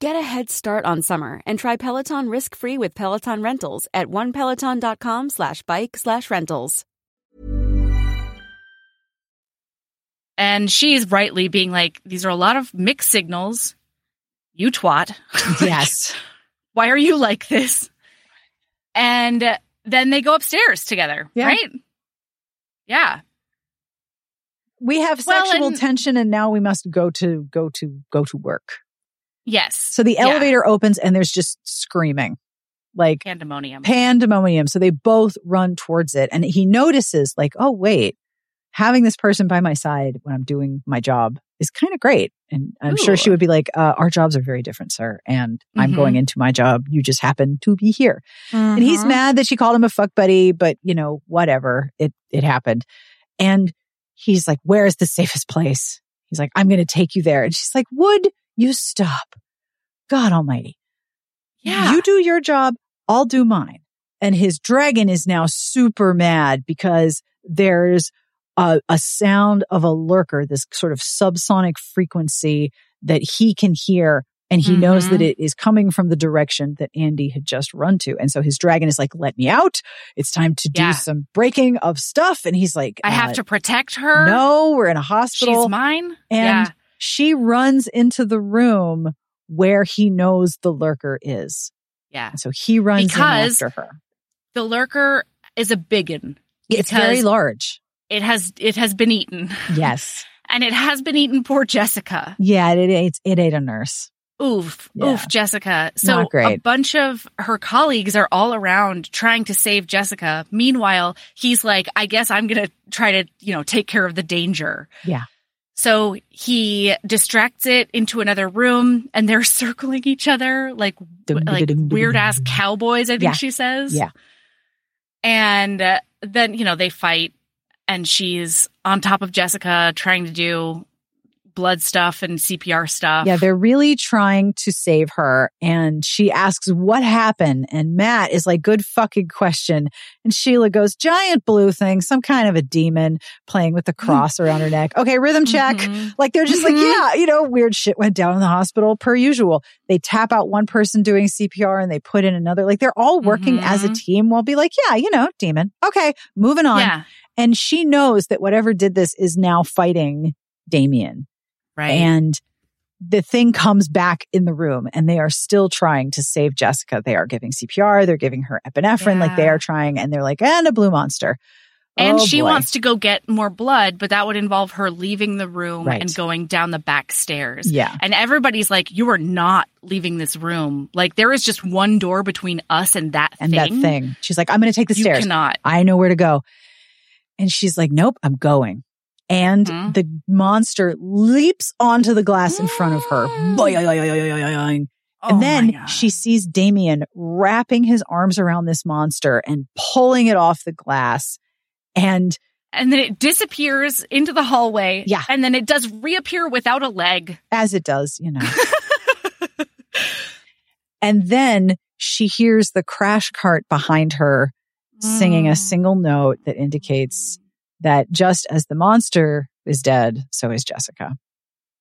Get a head start on summer and try Peloton risk-free with Peloton Rentals at onepeloton.com slash bike slash rentals. And she's rightly being like, these are a lot of mixed signals. You twat. Yes. Why are you like this? And uh, then they go upstairs together, Yeah. right? Yeah. we have Well, sexual and- tension and now we must go to go to go to work. Yes. So the Yeah. elevator opens and there's just screaming. Like Pandemonium. pandemonium. So they both run towards it and he notices like, oh wait, having this person by my side when I'm doing my job is kind of great. And I'm sure she would be like, uh, our jobs are very different, sir. And I'm Mhm. going into my job. You just happen to be here. And he's Mhm. mad that she called him a fuck buddy, but you know, whatever. It it happened. And he's like, Where is the safest place? He's like, I'm gonna take you there. And she's like, Would you stop? God almighty. Yeah. You do your job, I'll do mine. And his dragon is now super mad because there's a, a sound of a lurker, this sort of subsonic frequency that he can hear. And he knows Mhm. that it is coming from the direction that Andy had just run to. And so his dragon is like, let me out. It's time to do Yeah. some breaking of stuff. And he's like, I have uh, to protect her. No, we're in a hospital. She's mine. And yeah. She runs into the room where he knows the lurker is. Yeah. And so he runs Because- after her. The lurker is a biggin. It's very large. It has it has been eaten. Yes. And it has been eaten poor Jessica. Yeah, it ate, it ate a nurse. Oof, Yeah. oof, Jessica. So a bunch of her colleagues are all around trying to save Jessica. Meanwhile, he's like, I guess I'm going to try to, you know, take care of the danger. Yeah. So he distracts it into another room and they're circling each other like like weird ass cowboys, I think Yeah. she says. Yeah. And uh, then, you know, they fight and she's on top of Jessica trying to do blood stuff and CPR stuff. Yeah, they're really trying to save her. And she asks, What happened? And Matt is like, Good fucking question. And Sheila goes, Giant blue thing, some kind of a demon playing with the cross around her neck. Okay, rhythm check. Mhm. Like they're just like, Mhm. Yeah, you know, weird shit went down in the hospital per usual. They tap out one person doing CPR and they put in another. Like they're all working as a Mhm. team while be like, Yeah, you know, demon. Okay, moving on. Yeah. And she knows that whatever did this is now fighting Damien. Right. And the thing comes back in the room and they are still trying to save Jessica. They are giving CPR. They're giving her epinephrine. Like they are trying and they're like, and a blue monster. And Oh, she boy. wants to go get more blood, but that would involve her leaving the room Right. and going down the back stairs. Yeah. And everybody's like, you are not leaving this room. Like there is just one door between us and that And thing. that thing. She's like, I'm going to take the You stairs. cannot. I know where to go. And she's like, nope, I'm going. And Mhm. the monster leaps onto the glass in front of her. Oh And my then she sees Damien wrapping his arms around this monster and pulling it off the glass. And and then it disappears into the hallway. Yeah. And then it does reappear without a leg. as it does, you know. and then she hears the crash cart behind her singing a Mm. single note that indicates that just as the monster is dead, so is Jessica.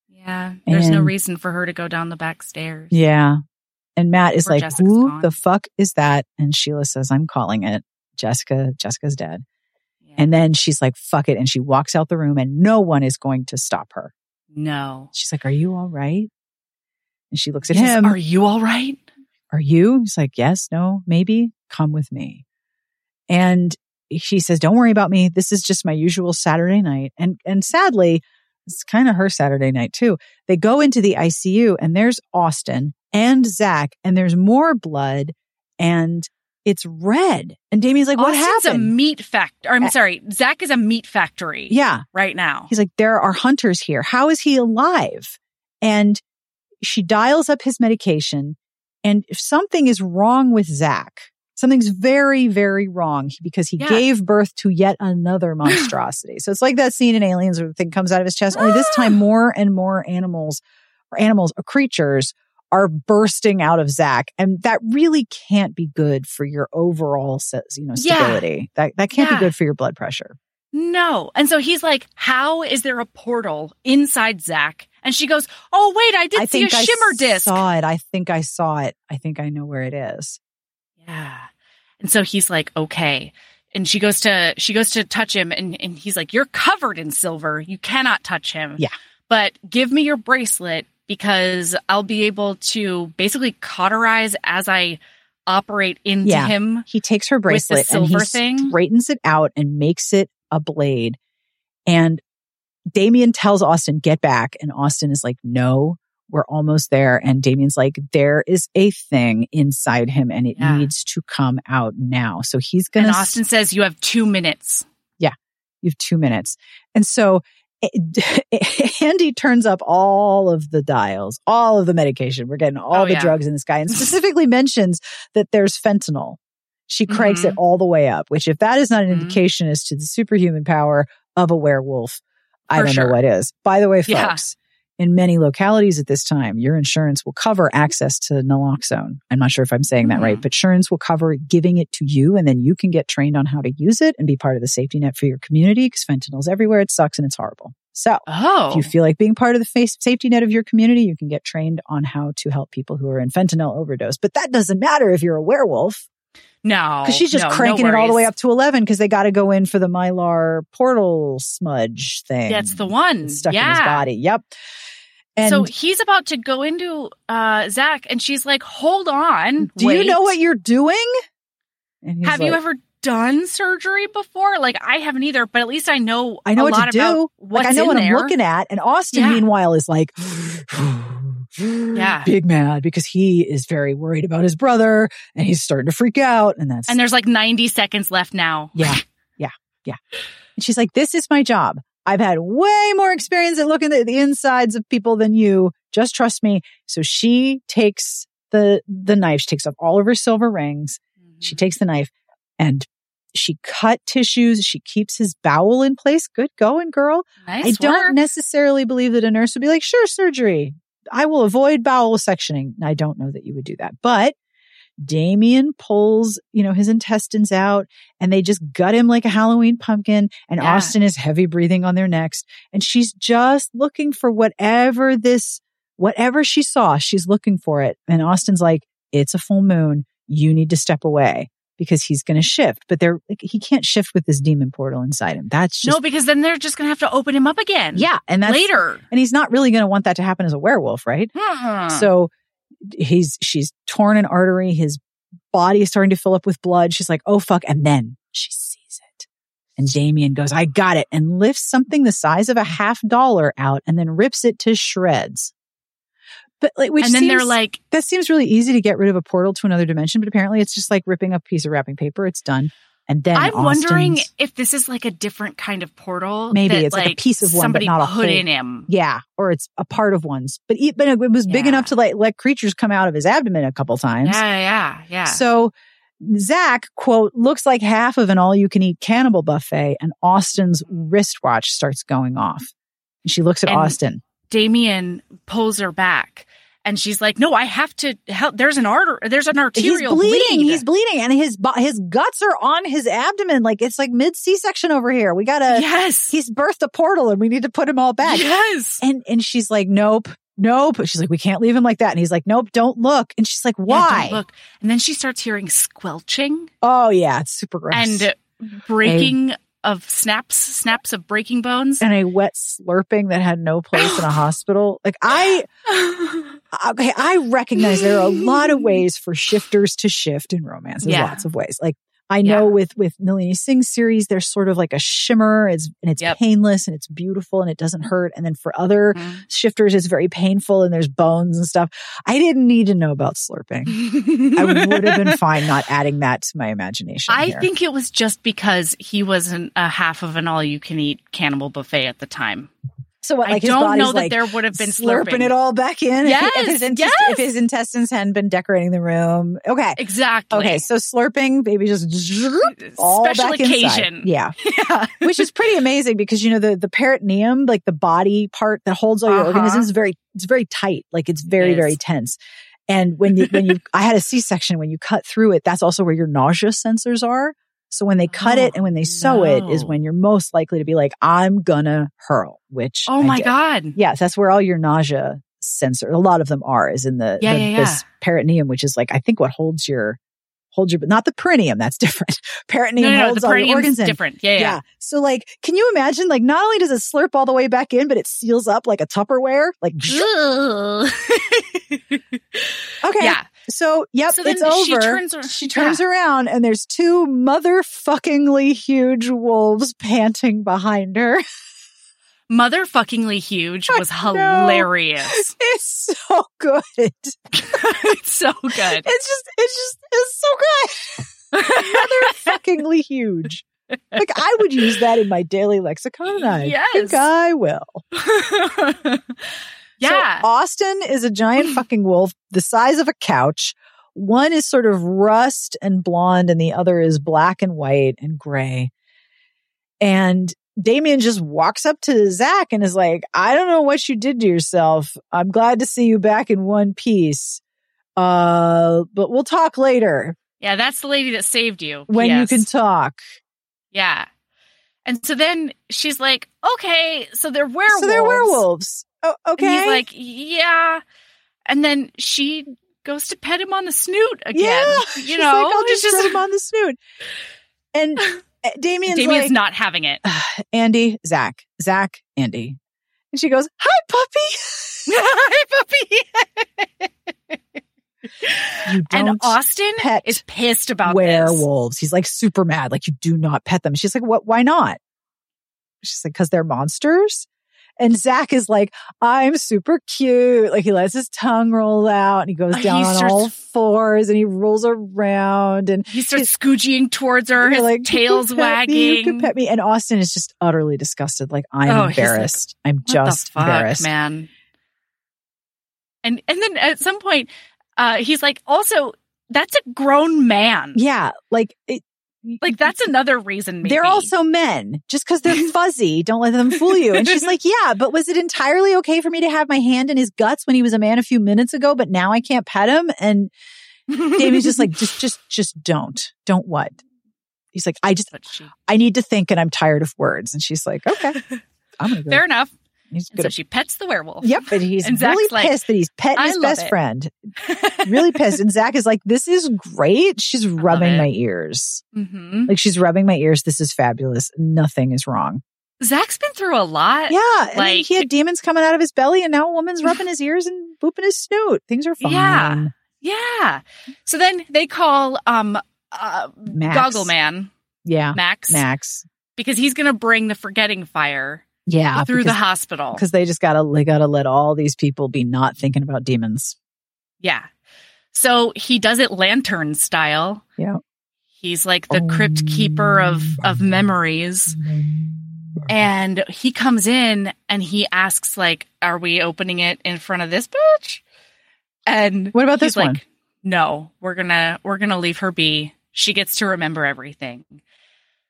Yeah. There's no reason for her to go down the back stairs. Yeah. And Matt is Poor like, Jessica's who gone. the fuck is that? And Sheila says, I'm calling it. Jessica, Jessica's dead. Yeah. And then she's like, fuck it. And she walks out the room and no one is going to stop her. no. She's like, are you all right? And she looks at says, him. Are you all right? are you? He's like, yes, no, maybe come with me. And she says, don't worry about me. This is just my usual Saturday night. And, and sadly, it's kind of her Saturday night too. They go into the ICU and there's Austin and Zach and there's more blood and it's red. And Damien's like, what Austin's a meat factory. I'm sorry. Zach is a meat factory. yeah. Right now. He's like, there are hunters here. How is he alive? And she dials up his medication. And if something is wrong with Zach, something's very, very wrong because he Yeah. gave birth to yet another monstrosity. so it's like that scene in Aliens where the thing comes out of his chest. Only this time, more and more animals or animals or creatures are bursting out of Zach. And that really can't be good for your overall, you know, Yeah. stability. That, that can't Yeah. be good for your blood pressure. No. And so he's like, How is there a portal inside Zach? And she goes, Oh, wait, I did I see think a I shimmer disc. I saw it. I think I saw it. I think I know where it is. Yeah. And so he's like, okay. And she goes to she goes to touch him and, and he's like, You're covered in silver. You cannot touch him. Yeah. But give me your bracelet because I'll be able to basically cauterize as I operate into Yeah. him. He takes her bracelet and he thing? straightens it out and makes it a blade. And Damien tells Austin, get back. And Austin is like, no, we're almost there. And Damien's like, there is a thing inside him and it Yeah. needs to come out now. So he's going And to Austin says, You have two minutes. Yeah. You have two minutes. And so it- Andy turns up all of the dials, all of the medication. We're getting all Oh, the yeah. drugs in this guy and specifically mentions that there's fentanyl. She cranks it Mhm. all the way up, which if that is not an Mhm. indication as to the superhuman power of a werewolf, I don't sure. know what is. By the way, folks, Yeah. In many localities at this time, your insurance will cover access to naloxone. I'm not sure if I'm saying that right, Mhm. but insurance will cover giving it to you and then you can get trained on how to use it and be part of the safety net for your community because fentanyl's everywhere. It sucks and it's horrible. So Oh. if you feel like being part of the face- safety net of your community, you can get trained on how to help people who are in fentanyl overdose. But that doesn't matter if you're a werewolf no. because she's just no, no cranking it all the way up to 11 because they got to go in for the mylar portal smudge thing. That's the one. stuck yeah. in his body. Yep. And so he's about to go into uh Zach and she's like, hold on. do you know what you're doing? Have you ever done surgery before? Like I haven't either, but at least I know I know a what lot to do. Like I know what there. I'm looking at. And Austin, Yeah. meanwhile, is like, Yeah. big mad because he is very worried about his brother and he's starting to freak out. And that's And there's like 90 seconds left now. Yeah. Yeah. Yeah. And she's like, this is my job. I've had way more experience at looking at the insides of people than you. Just trust me. So she takes the, the knife. She takes off all of her silver rings. Mm-hmm. She takes the knife and she cut tissues. She keeps his bowel in place. Good going, girl. Nice I don't work. necessarily believe that a nurse would be like, sure, surgery. I will avoid bowel sectioning. I don't know that you would do that, but Damien pulls, you know, his intestines out and they just gut him like a Halloween pumpkin. And Yeah. Austin is heavy breathing on their necks. And she's just looking for whatever this, whatever she saw, she's looking for it. And Austin's like, it's a full moon. You need to step away because he's going to shift, but they're like, he can't shift with this demon portal inside him. That's just, no, because then they're just going to have to open him up again. yeah. And that's later. and he's not really going to want that to happen as a werewolf, right? Mm-mm. So he's she's torn an artery. His body is starting to fill up with blood. She's like, "Oh fuck!" And then she sees it, and Damien goes, "I got it!" and lifts something the size of a half dollar out, and then rips it to shreds. But like, which and then they're like, that seems really easy to get rid of a portal to another dimension, but apparently it's just like ripping up a piece of wrapping paper. It's done. And then I'm wondering if this is like a different kind of portal. Maybe that, it's like a piece of one, but somebody not a put whole- in him. Yeah, or it's a part of one's. But but it was big Yeah. enough to like let creatures come out of his abdomen a couple times. Yeah, yeah, yeah. So Zach, quote, looks like half of an all you can eat cannibal buffet, and Austin's wristwatch starts going off. And she looks at And Austin. Damien pulls her back, and she's like, "No, I have to help. There's an artery. There's an He's arterial bleeding. bleed. He's bleeding, and his his guts are on his abdomen. Like it's like mid C section over here. We gotta. yes, He's birthed a portal, and we need to put him all back. yes. And and she's like, nope, nope. She's like, we can't leave him like that. And he's like, nope, don't look. And she's like, Yeah, why? don't look. And then she starts hearing squelching Oh yeah, it's super gross. and breaking of snaps, snaps of breaking bones. and a wet slurping that had no place in a hospital. Like I, okay, I recognize there are a lot of ways for shifters to shift in romance. There's Yeah. lots of ways. Like I know Yeah. with with Nalini Singh's series, there's sort of like a shimmer. It's and it's Yep. painless and it's beautiful and it doesn't hurt. And then for other Mhm. shifters, it's very painful and there's bones and stuff. I didn't need to know about slurping. I would have been fine not adding that to my imagination. I here. think it was just because he wasn't a half of an all-you-can-eat cannibal buffet at the time. So. What, I like his don't know that like, there would have been slurping slurping. it all back in. if, he- if his Yes, intest- yes. if his intestines hadn't been decorating the room. Okay. Exactly. Okay. So slurping, baby, just all Special back inside. occasion. Yeah. Yeah. Which is pretty amazing because, you know, the, the peritoneum, like the body part that holds all your Uh-huh. organisms is very, it's very tight. Like it's very, It very tense. And when you, when you, I had a C-section, when you cut through it, that's also where your nausea sensors are. So when they cut it Oh, and when they sew it is when you're most likely to be like, I'm gonna hurl, which Oh I my did. god. Yes, that's where all your nausea sensor, a lot of them are, is in the, Yeah, the yeah, this peritoneum, which is like I think what holds your holds your, but not the perineum. That's different. Peritoneum No, no, no. holds The all your organs in. different. Yeah, yeah. So like, can you imagine? Like, not only does it slurp all the way back in, but it seals up like a Tupperware. Like, okay. Yeah. So yep, So it's over. she turns ar- She turns around, and there's two motherfuckingly huge wolves panting behind her. Motherfuckingly huge was hilarious. It's so good. it's so good. It's just, it's just, it's so good. Motherfuckingly huge. Like I would use that in my daily lexicon. and I Yes. think I will. Yeah. So Austin is a giant fucking wolf the size of a couch. One is sort of rust and blonde, and the other is black and white and gray. And Damien just walks up to Zach and is like, I don't know what you did to yourself. I'm glad to see you back in one piece. Uh, but we'll talk later yeah, that's the lady that saved you. when you can talk. Yeah. And so then she's like, okay, so they're werewolves. So they're werewolves. Oh, okay. And he's like, yeah. And then she goes to pet him on the snoot again. yeah. You She's know, like, I'll just, put him on the snoot. And uh, Damien's, Damien's like, not having it. Andy, Zach, Zach, Andy. And she goes, Hi, puppy. Hi, puppy. You and don't Austin pet is pissed about this. werewolves. He's like super mad. Like, you do not pet them. She's like, What? Why not? She's like, Because they're monsters. And Zach is like, I'm super cute. Like, he lets his tongue roll out and he goes He down on starts- all fours and he rolls around and He starts scooching towards her, his like, tail's pet me, you can wagging. pet me. And Austin is just utterly disgusted. Like, I'm Oh, he's like, embarrassed. I'm just fuck, embarrassed. man. And and then at some point, uh, he's like, also, that's a grown man. Yeah, like it, Like that's another reason. Maybe. They're also men. Just because they're fuzzy, don't let them fool you. And she's like, yeah, but was it entirely okay for me to have my hand in his guts when he was a man a few minutes ago, but now I can't pet him? And Davey's just like, just, just, just don't. Don't what? He's like, I just, I need to think and I'm tired of words. And she's like, okay, I'm to go. fair enough. He's And gonna so she pets the werewolf. Yep, and he's And Zach's really like, pissed that he's petting his best it." friend. Really pissed. And Zach is like, "This is great." She's rubbing my ears, hmm like she's rubbing my ears. This is fabulous. Nothing is wrong. Zach's been through a lot. Yeah, and then like- he had demons coming out of his belly, and now a woman's rubbing his ears and booping his snoot. Things are fine. Yeah. Yeah. So then they call um uh Max. Goggle Man, yeah, Max, Max. because he's going to bring the forgetting fire Yeah, through the hospital. because they just gotta they gotta let all these people be not thinking about demons. Yeah. So he does it lantern style. Yeah. He's like the crypt oh, keeper of of memories. And he comes in and he asks like, "Are we opening it in front of this bitch?" And What about he's this one? like, "No, we're going to we're going to leave her be. She gets to remember everything."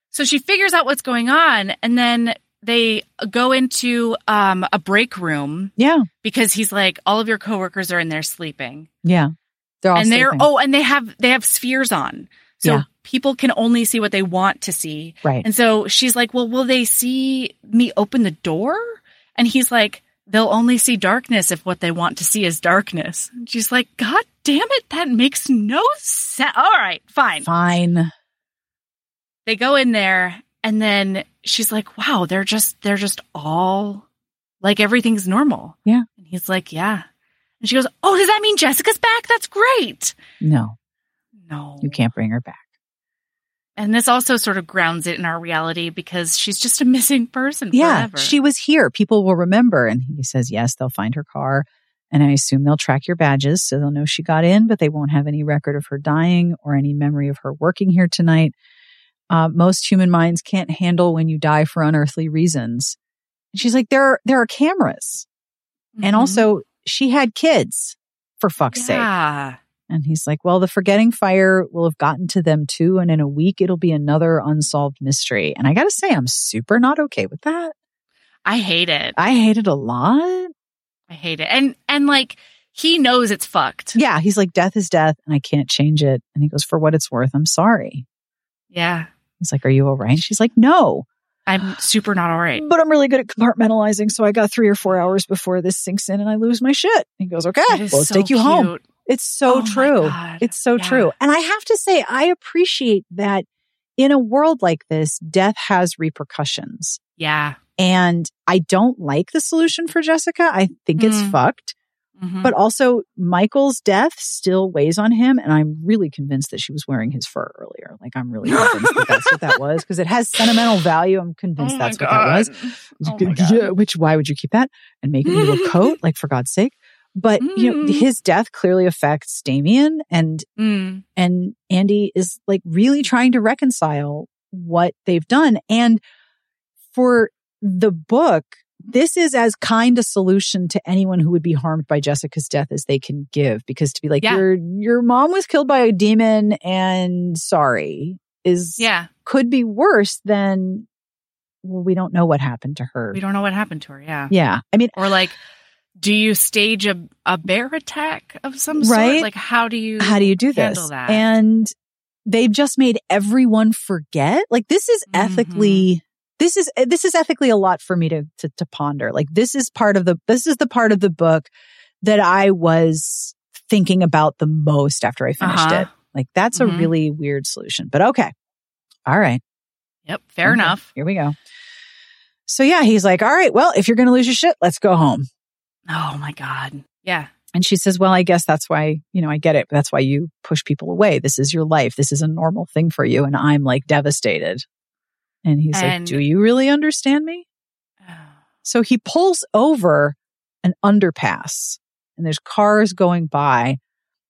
So she figures out what's going on and then they go into um a break room Yeah, because he's like all of your coworkers are in there sleeping yeah. They're all and they're sleeping. oh and they have they have spheres on so Yeah. people can only see what they want to see right. and so she's like well will they see me open the door and he's like they'll only see darkness if what they want to see is darkness and she's like god damn it that makes no sense all right fine Fine. they go in there and then she's like wow they're just they're just all like everything's normal Yeah. and he's like yeah and she goes oh does that mean jessica's back that's great No, no you can't bring her back. And this also sort of grounds it in our reality because she's just a missing person Yeah, forever. she was here. People will remember. And he says, yes, they'll find her car. And I assume they'll track your badges so they'll know she got in, but they won't have any record of her dying or any memory of her working here tonight. Uh, most human minds can't handle when you die for unearthly reasons. And she's like, there, are, there are cameras. And Mhm. also, she had kids for fuck's sake. And he's like, well, the forgetting fire will have gotten to them too. And in a week, it'll be another unsolved mystery. And I got to say, I'm super not okay with that. I hate it. I hate it a lot. I hate it. And and like he knows it's fucked. Yeah. He's like, death is death and I can't change it. And he goes, for what it's worth, I'm sorry. Yeah. He's like, are you all right? She's like, no, I'm super not all right. but I'm really good at compartmentalizing. So I got three or four hours before this sinks in and I lose my shit. He goes, okay, well, let's so take you home. It's so Oh true. It's so Yeah. true. And I have to say, I appreciate that in a world like this, death has repercussions. Yeah. And I don't like the solution for Jessica. I think it's Mm. fucked. Mhm. But also, Michael's death still weighs on him. And I'm really convinced that she was wearing his fur earlier. Like, I'm really convinced that that's what that was because it has sentimental value. I'm convinced Oh that's what that was. Oh. Yeah, which, why would you keep that and make it into a coat? Like, for God's sake. But, you know, Mm. his death clearly affects Damien and Mm. and Andy is like really trying to reconcile what they've done. And for the book, this is as kind a solution to anyone who would be harmed by Jessica's death as they can give. Because to be like, Yeah. your your mom was killed by a demon and sorry is Yeah. could be worse than well, we don't know what happened to her. We don't know what happened to her. Yeah. Yeah. I mean, Or like, do you stage a, a bear attack of some sort? Right. Like, how do you how do you do this? that? And they've just made everyone forget. Like this is Mm-hmm. This is this is ethically a lot for me to, to to ponder. Like this is part of the this is the part of the book that I was thinking about the most after I finished Uh-huh. it. Like that's Mhm. a really weird solution. But okay. All right. yep. Fair Okay, enough. Here we go. So yeah, he's like, "All right, well, if you're going to lose your shit, let's go home." Oh my God. Yeah. And she says, Well, I guess that's why, you know, I get it. That's why you push people away. This is your life. This is a normal thing for you. And I'm like devastated. And he's like, Do you really understand me? Oh. So he pulls over an underpass and there's cars going by,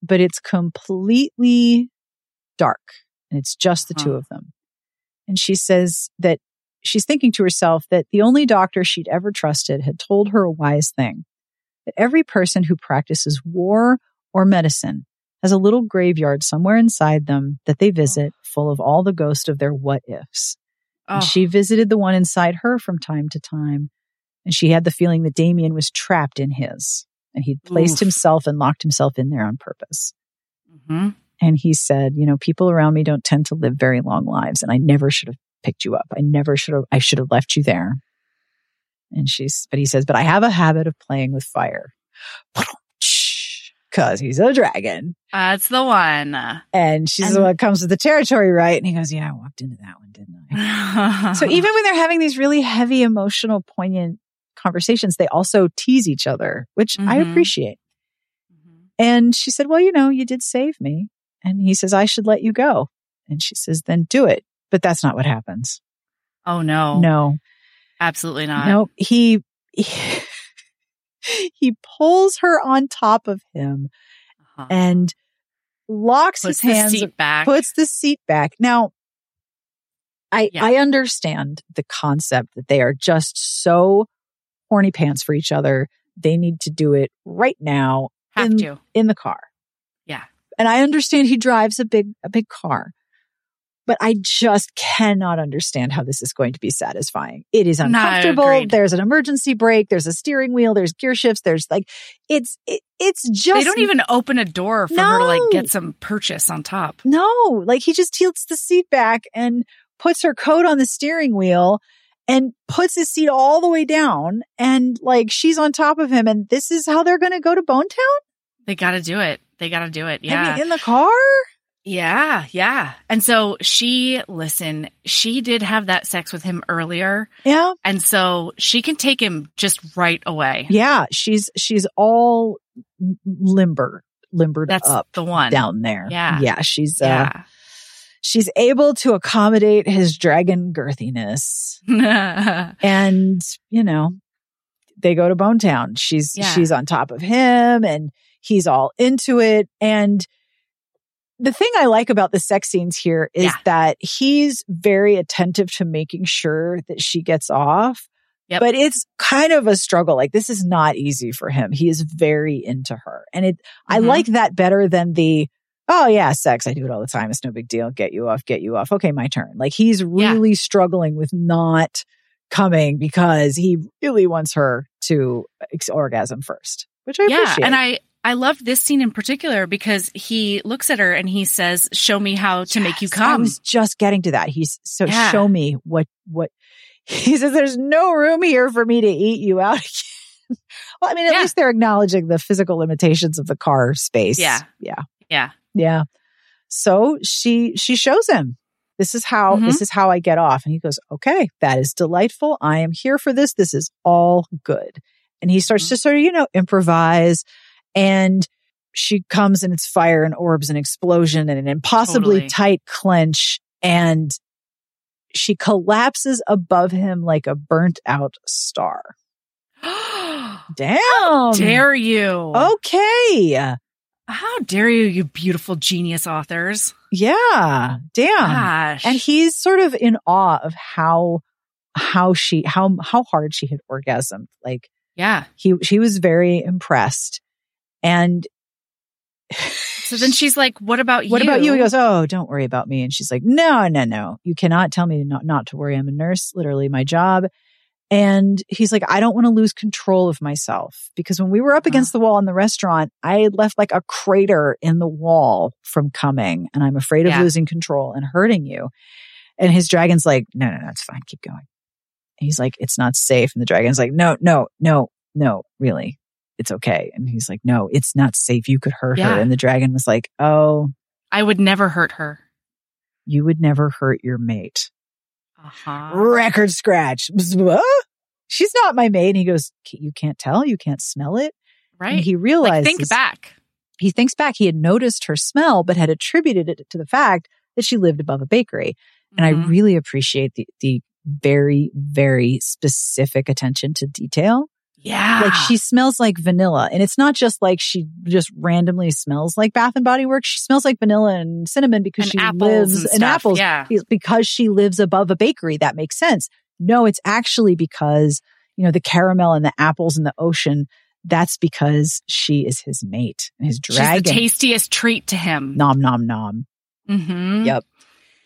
but it's completely dark and it's just the two Huh. of them. And she says that she's thinking to herself that the only doctor she'd ever trusted had told her a wise thing that every person who practices war or medicine has a little graveyard somewhere inside them that they oh. visit full of all the ghosts of their what ifs. Oh, she visited the one inside her from time to time. And she had the feeling that Damien was trapped in his and he'd placed Oof. himself and locked himself in there on purpose. Mm-hmm. And he said, you know, people around me don't tend to live very long lives and I never should have picked you up. I never should have, I should have left you there. And she's, but he says, but I have a habit of playing with fire. Cause he's a dragon. That's the one. And she's And- the one that comes with the territory, right? And he goes, yeah, I walked into that one, didn't I? So even when they're having these really heavy, emotional, poignant conversations, they also tease each other, which I Mhm. appreciate. And she said, Well, you know, you did save me. And he says, I should let you go. And she says, Then do it. But that's not what happens. oh no, No, absolutely not. no. He, he, he pulls her on top of him Uh-huh. and locks puts his hands, back. puts the seat back. Now, I, Yeah. I understand the concept that they are just so horny pants for each other. They need to do it right now Have in, to. in the car. Yeah. And I understand he drives a big, a big car, but I just cannot understand how this is going to be satisfying. It is uncomfortable. agreed. there's an emergency brake. There's a steering wheel. There's gear shifts. There's like, it's, it, it's just, They don't even open a door for her to like get some purchase on top. no, like he just tilts the seat back and puts her coat on the steering wheel and puts his seat all the way down. And like she's on top of him. And this is how they're going to go to Bone Town? They got to do it. They got to do it. I Yeah. mean, in the car? Yeah. Yeah. And so she, listen, she did have that sex with him earlier. Yeah. And so she can take him just right away. Yeah. She's, she's all limber, limbered That's up the one. down there. Yeah. Yeah. She's, uh, Yeah. she's able to accommodate his dragon girthiness. and you know they go to bone town she's Yeah. she's on top of him and he's all into it and the thing i like about the sex scenes here is Yeah. that he's very attentive to making sure that she gets off Yep. but it's kind of a struggle like this is not easy for him he is very into her and it i Mhm. like that better than the oh yeah sex i do it all the time it's no big deal get you off get you off okay my turn like he's Yeah. really struggling with not coming because he really wants her to ex- orgasm first which i yeah. appreciate And I, I loved this scene in particular because he looks at her and he says, show me how to make you Yes, I come. was just getting to that. He's so Yeah. show me what what he says. There's no room here for me to eat you out again. well, I mean, at Yeah. least they're acknowledging the physical limitations of the car space. Yeah. yeah, yeah. yeah. So she she shows him. This is how Mhm. this is how I get off, and he goes, "Okay, that is delightful. I am here for this. This is all good." And he starts Mhm. to sort of you know improvise, and she comes and it's fire and orbs and explosion and an impossibly Totally. tight clench, and she collapses above him like a burnt out star. Damn! dare you? Okay. How dare you, you beautiful genius authors? Yeah. Damn. Gosh. and he's sort of in awe of how how she how how hard she had orgasmed like yeah. he she was very impressed and So then she's like, what about you? what about you? He goes oh don't worry about me. And she's like no no no. You cannot tell me not not to worry. I'm a nurse literally my job. And he's like i don't want to lose control of myself. Because when we were up against ah. the wall in the restaurant i had left like a crater in the wall from coming and i'm afraid of Yeah. losing control and hurting you. And his dragon's like no no no it's fine. Keep going. And he's like it's not safe. And the dragon's like no no no no really it's okay and he's like no it's not safe you could hurt Yeah. her and the dragon was like oh I would never hurt her. you would never hurt your mate Uh-huh. record scratch she's not my mate and he goes you can't tell you can't smell it Right. and he like, realizes think back. he thinks back he had noticed her smell but had attributed it to the fact that she lived above a bakery and I Mhm. really appreciate the the very very specific attention to detail. Yeah. Like she smells like vanilla and it's not just like she just randomly smells like Bath and Body Works. She smells like vanilla and cinnamon because and she lives and in stuff. apples Yeah. because she lives above a bakery. That makes sense. No, it's actually because, you know, the caramel and the apples and the ocean that's because she is his mate and his dragon. She's the tastiest treat to him. nom nom nom. Mm-hmm. Yep.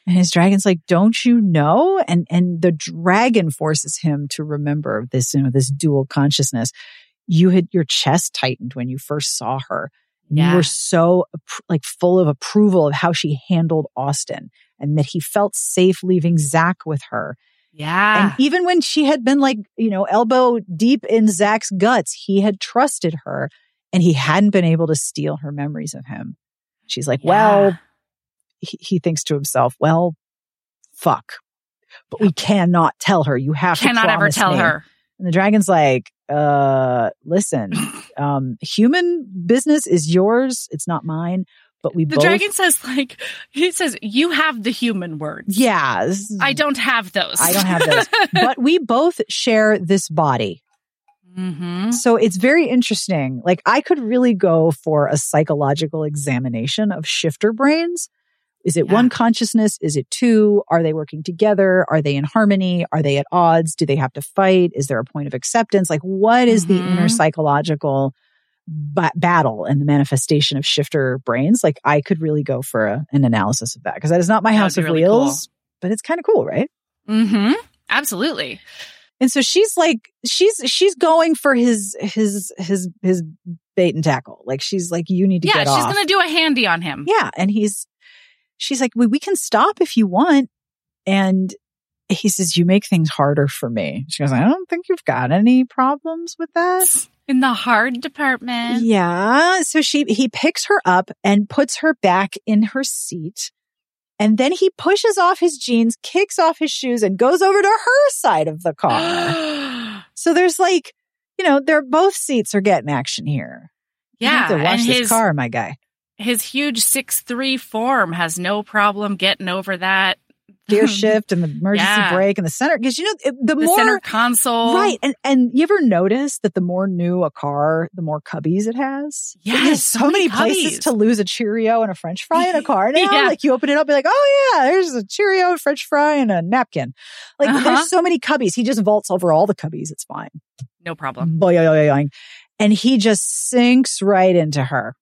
And his dragon's like, "Don't you know?" And and the dragon forces him to remember this, you know, this dual consciousness. You had your chest tightened when you first saw her. Yeah. You were so like full of approval of how she handled Austin and that he felt safe leaving Zach with her. Yeah. And even when she had been like, you know, elbow deep in Zach's guts, he had trusted her and he hadn't been able to steal her memories of him. She's like, Yeah. well, he, he thinks to himself, well, fuck. But we cannot tell her. You have cannot to ever tell me." her. And the dragon's like, uh, listen, um, human business is yours. It's not mine. But we The both, dragon says, like, he says, you have the human words. yeah, is- I don't have those. I don't have those. but we both share this body. hmm So it's very interesting. Like I could really go for a psychological examination of shifter brains. Is it Yeah. one consciousness? Is it two? Are they working together? Are they in harmony? Are they at odds? Do they have to fight? Is there a point of acceptance? Like what is the Mhm. inner psychological ba- battle and the manifestation of shifter brains? Like I could really go for a, an analysis of that because that is not my That would house of really wheels, but it's kind of cool, right? hmm Absolutely. And so she's like, she's, she's going for his, his, his, his bait and tackle. Like she's like, you need to Yeah, she's off. going to do a handy on him. yeah. And he's, she's like, we, we can stop if you want. And he says, you make things harder for me. She goes, I don't think you've got any problems with that. In the hard department. Yeah. So she, he picks her up and puts her back in her seat. And then he pushes off his jeans, kicks off his shoes and goes over to her side of the car. So there's like, you know, they're both seats are getting action here. You yeah. have to watch this his, car, my guy. His huge six three form has no problem getting over that. Gear shift and the emergency Yeah. brake and the center. Because you know, the, The more center console. right, and and you ever notice that the more new a car, the more cubbies it has. Yes, There's so so, many many places to lose a Cheerio and a French fry in a car now. Yeah. Like you open it up, you're like, oh yeah, there's a Cheerio, a French fry, and a napkin. Like Uh-huh. there's so many cubbies. He just vaults over all the cubbies. It's fine. No problem. Boing. And he just sinks right into her.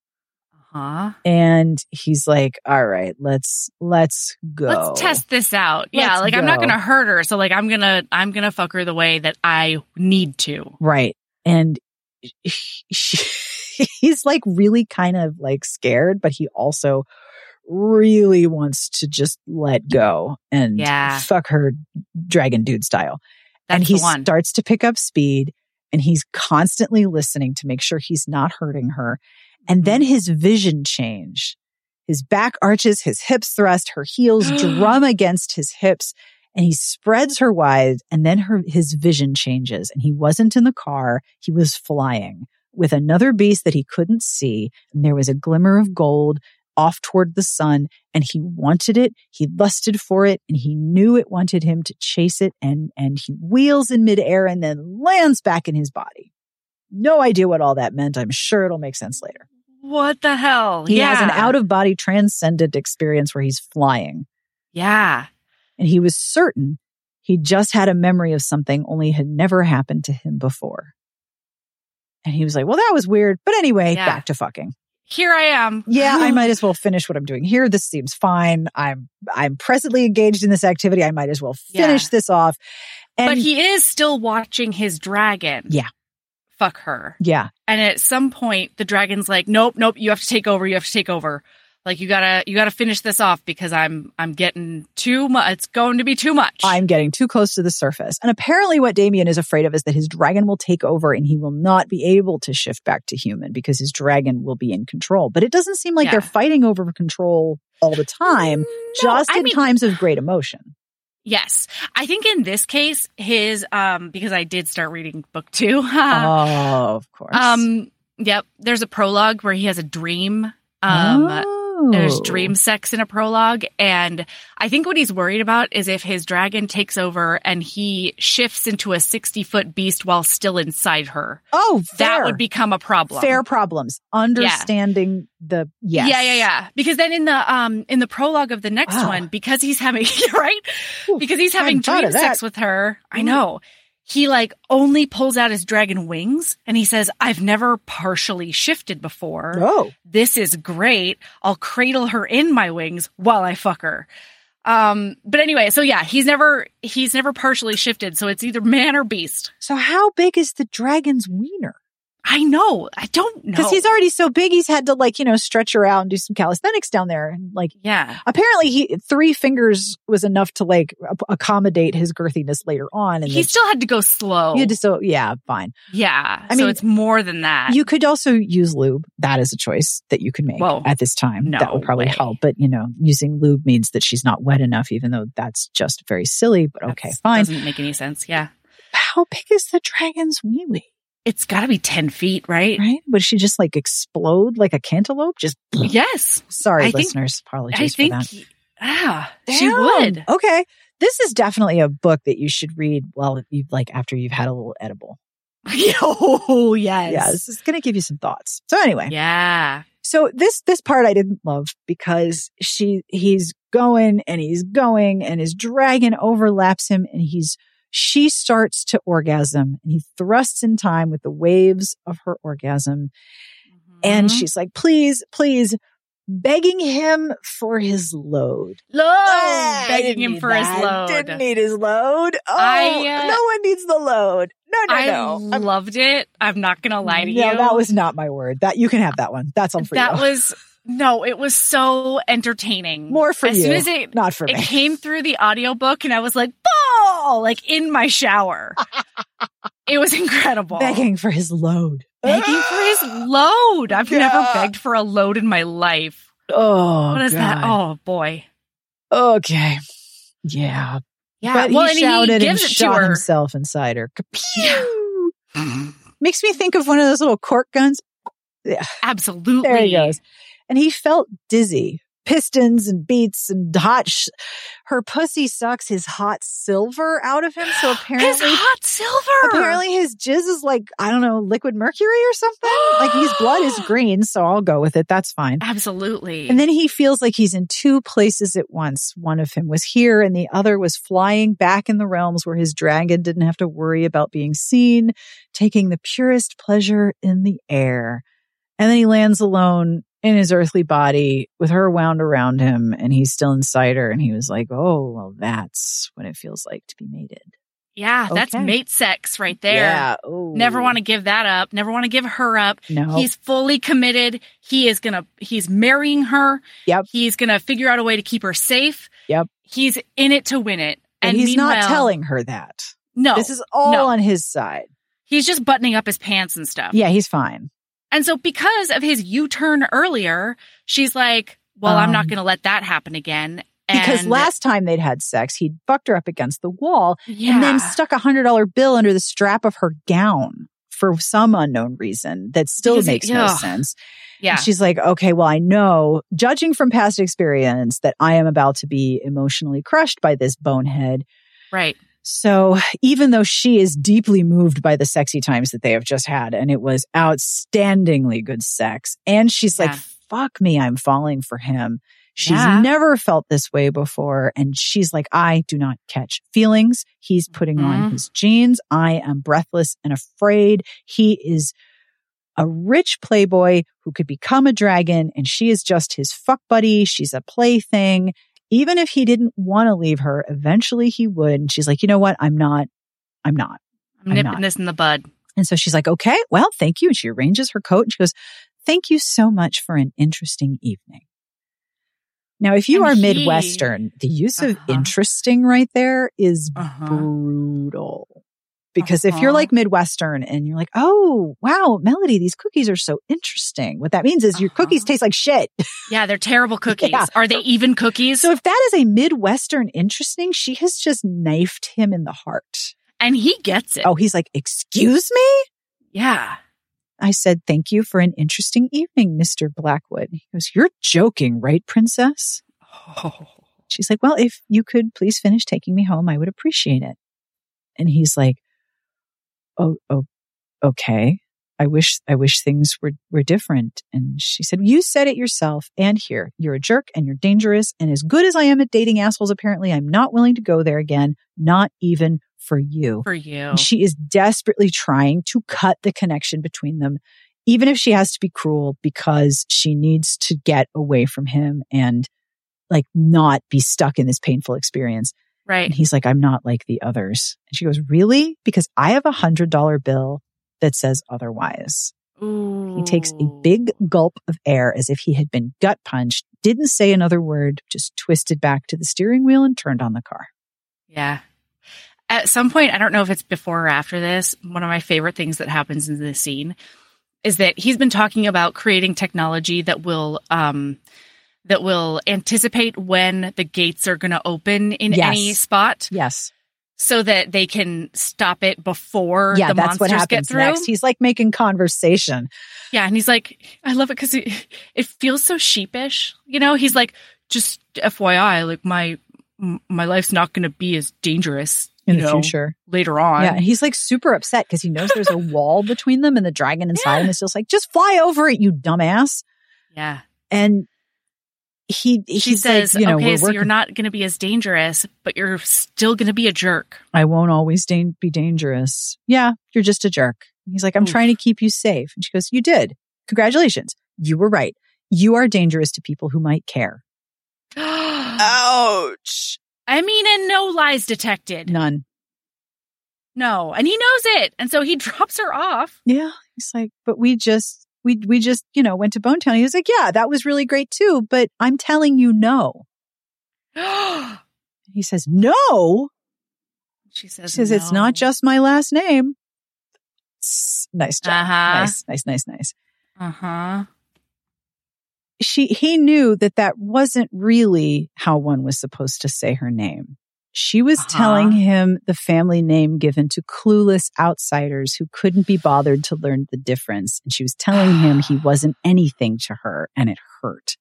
Huh? and he's like all right let's let's go Let's test this out. yeah, Let's like I'm not gonna hurt her, so like I'm gonna I'm gonna fuck her the way that I need to. right and he's like really kind of like scared but he also really wants to just let go and Yeah. fuck her dragon dude style That's and he starts to pick up speed and he's constantly listening to make sure he's not hurting her. And then Mm-hmm. his vision change. His back arches his hips thrust her heels drum against his hips and he spreads her wide and then her his vision changes and he wasn't in the car. He was flying with another beast that he couldn't see and there was a glimmer of gold off toward the sun and he wanted it he lusted for it and he knew it wanted him to chase it and and he wheels in midair and then lands back in his body no idea what all that meant i'm sure it'll make sense later What the hell? he yeah. has an out of body transcendent experience where he's flying Yeah. and he was certain he just had a memory of something only had never happened to him before and he was like well that was weird but anyway Yeah. back to fucking Here I am. yeah, I might as well finish what I'm doing here. This seems fine. I'm I'm presently engaged in this activity. I might as well finish Yeah. this off. And but he is still watching his dragon. Yeah. Fuck her. yeah, And at some point, the dragon's like, "Nope, nope. You have to take over. You have to take over. Like you gotta, you gotta finish this off because I'm, I'm getting too much. It's going to be too much." I'm getting too close to the surface. And apparently what Damien is afraid of is that his dragon will take over and he will not be able to shift back to human because his dragon will be in control. But it doesn't seem like Yeah. they're fighting over control all the time, No, just I in mean- times of great emotion. Yes, I think in this case, his, um, because I did start reading book two. oh, of course. Um, yep. There's a prologue where he has a dream. Um, Oh. There's dream sex in a prologue. And I think what he's worried about is if his dragon takes over and he shifts into a 60 foot beast while still inside her, Oh, that would become a problem. fair problems. Understanding the yes. Yeah, yeah, yeah. Because then in the um in the prologue of the next Wow. one, because he's having right, Ooh, because he's having dream sex with her. I Mm. know he like only pulls out his dragon wings and he says, I've never partially shifted before. Oh, This is great. I'll cradle her in my wings while I fuck her. Um, but anyway, so yeah, he's never he's never partially shifted, so it's either man or beast. so how big is the dragon's wiener? I know. I don't know. Because he's already so big, he's had to like you know stretch her out and do some calisthenics down there, and like yeah. apparently he three fingers was enough to like accommodate his girthiness later on, and He still had to go slow. he had to so yeah, fine. yeah. I so mean, it's more than that. You could also use lube. That is a choice that you could make Whoa. at this time. No that will probably way. help. But you know, using lube means that she's not wet enough, even though that's just very silly. But okay, That's- fine. Doesn't make any sense. Yeah. How big is the dragon's wee wee? It's got to be 10 feet, right? Right? Would she just like explode like a cantaloupe? Just Yes. sorry, I think- listeners. Apologies I think, for that. ah, she would. Okay. This is definitely a book that you should read while you like after you've had a little edible. oh, yes. Yeah, this is going to give you some thoughts. So anyway, Yeah. so this this part I didn't love because she he's going and he's going and his dragon overlaps him and he's she starts to orgasm and he thrusts in time with the waves of her orgasm and Mhm. she's like please please begging him for his load Load. I begging him for his that. load. Didn't need his load. Oh, I, uh, no one needs the load. No, no, I no. I'm- loved it. I'm not going to lie to no, you. No, that was not my word. That you can have that one. That's on for that you. was no, it was so entertaining. More for as you, soon as it not for it me. came through the audiobook and I was like, "Ball!" like in my shower. it was incredible. begging for his load. Begging for his load. I've never begged for a load in my life. Oh, What is that? Oh boy. Okay. Yeah. Yeah. But well, he shouted he and gives it to shot himself inside her. Kapew! Makes me think of one of those little cork guns. Absolutely. There he goes. And he felt dizzy. Pistons and beats and hot. Sh- her pussy sucks his hot silver out of him. So His apparently, hot silver. apparently his jizz is like I don't know, liquid mercury or something. like his blood is green, so I'll go with it. That's fine. Absolutely. And then he feels like he's in two places at once. One of him was here and the other was flying back in the realms where his dragon didn't have to worry about being seen, taking the purest pleasure in the air. And then he lands alone in his earthly body with her wound around him and he's still inside her. And he was like, Oh, well, that's what it feels like to be mated. yeah, that's mate sex right there. Yeah. Ooh. Never want to give that up. Never want to give her up. No. He's fully committed. He is going to, he's marrying her. Yep. He's going to figure out a way to keep her safe. Yep. He's in it to win it. and he's not telling her that. No. This is all no. on his side. he's just buttoning up his pants and stuff. Yeah, he's fine. And so because of his U-turn earlier, she's like, well, I'm not Um, going to let that happen again. Because last time they'd had sex, he'd fucked her up against the wall yeah. and then stuck a hundred dollar bill under the strap of her gown for some unknown reason that still Because it- makes no ugh. sense. yeah. And she's like, okay, well, I know, judging from past experience, that I am about to be emotionally crushed by this bonehead. right. So even though she is deeply moved by the sexy times that they have just had, and it was outstandingly good sex, and she's like, fuck me, I'm falling for him. She's Yeah. never felt this way before. And she's like, I do not catch feelings. He's putting on Mhm. his jeans. I am breathless and afraid. He is a rich playboy who could become a dragon, and she is just his fuck buddy. She's a plaything. Even if he didn't want to leave her, eventually he would. And she's like, you know what? I'm not, I'm not. I'm nipping not. this in the bud. And so she's like, okay, well, thank you. And she arranges her coat and she goes, thank you so much for an interesting evening. Now, if you And are he- Midwestern, the use of Uh-huh. interesting right there is Uh-huh. brutal. Because if you're Uh-huh. like Midwestern and you're like, oh, wow, Melody, these cookies are so interesting. What that means is your cookies Uh-huh. taste like shit. Yeah, they're terrible cookies. Yeah. Are they even cookies? So if that is a Midwestern interesting, she has just knifed him in the heart. and he gets it. Oh, he's like, excuse me? yeah. I said, Thank you for an interesting evening, Mr. Blackwood. He goes, You're joking, right, princess? Oh. She's like, Well, if you could please finish taking me home, I would appreciate it. And he's like, Oh, oh, okay. I wish, I wish things were, were different. And she said, you said it yourself and here, you're a jerk and you're dangerous. And as good as I am at dating assholes, apparently I'm not willing to go there again, not even for you. For you. And she is desperately trying to cut the connection between them, even if she has to be cruel because she needs to get away from him and like not be stuck in this painful experience. Right. And he's like, I'm not like the others. And she goes, Really? Because I have a hundred dollar bill that says otherwise. Ooh. He takes a big gulp of air as if he had been gut punched, didn't say another word, just twisted back to the steering wheel and turned on the car. Yeah. At some point, I don't know if it's before or after this, one of my favorite things that happens in this scene is that he's been talking about creating technology that will um that will anticipate when the gates are going to open in Yes. any spot Yes. so that they can stop it before Yeah, the that's what monsters get happens through. next. He's like making conversation. Yeah, and he's like, I love it because it, it feels so sheepish. You know, he's like, just FYI, like my my life's not going to be as dangerous in you the know, future. later on. Yeah, and he's like super upset because he knows there's a wall between them and the dragon inside him is just like, just fly over it, you dumbass. yeah. And he She he's says, like, you know, okay, we're so you're not going to be as dangerous, but you're still going to be a jerk. I won't always dan- be dangerous. Yeah, you're just a jerk. He's like, I'm Oof. trying to keep you safe. And she goes, You did. Congratulations. You were right. You are dangerous to people who might care. Ouch. I mean, and no lies detected. None. No. And he knows it. And so he drops her off. Yeah. He's like, but we just, we, we just, you know, went to Bone Town. He was like, yeah, that was really great too, but I'm telling you no. He says, no. she He says, says, it's not just my last name. Nice job. Uh-huh. Nice, nice, nice, nice. Uh huh. She, he knew that that wasn't really how one was supposed to say her name. She was Uh-huh. telling him the family name given to clueless outsiders who couldn't be bothered to learn the difference. And she was telling him he wasn't anything to her and it hurt.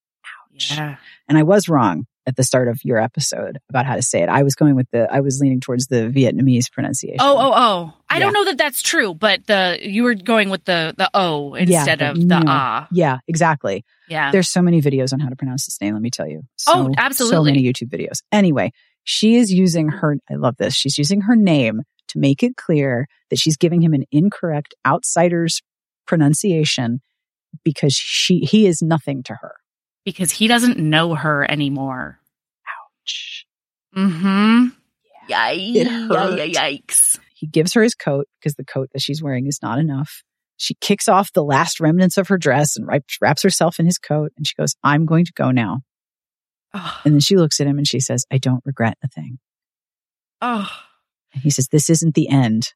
Yeah. And I was wrong at the start of your episode about how to say it. I was going with the, I was leaning towards the Vietnamese pronunciation. Oh, oh, oh. I Yeah. don't know that that's true, but the you were going with the the O instead the of the no. ah. Yeah, exactly. Yeah. There's so many videos on how to pronounce this name. Let me tell you. So, Oh, absolutely. So many YouTube videos. Anyway, she is using her, I love this. She's using her name to make it clear that she's giving him an incorrect outsider's pronunciation because she, he is nothing to her. because he doesn't know her anymore. Ouch. Mm-hmm. Yikes. Yikes. He gives her his coat because the coat that she's wearing is not enough. She kicks off the last remnants of her dress and wraps, wraps herself in his coat. And she goes, I'm going to go now. Oh, And then she looks at him and she says, I don't regret a thing. oh. And he says, This isn't the end.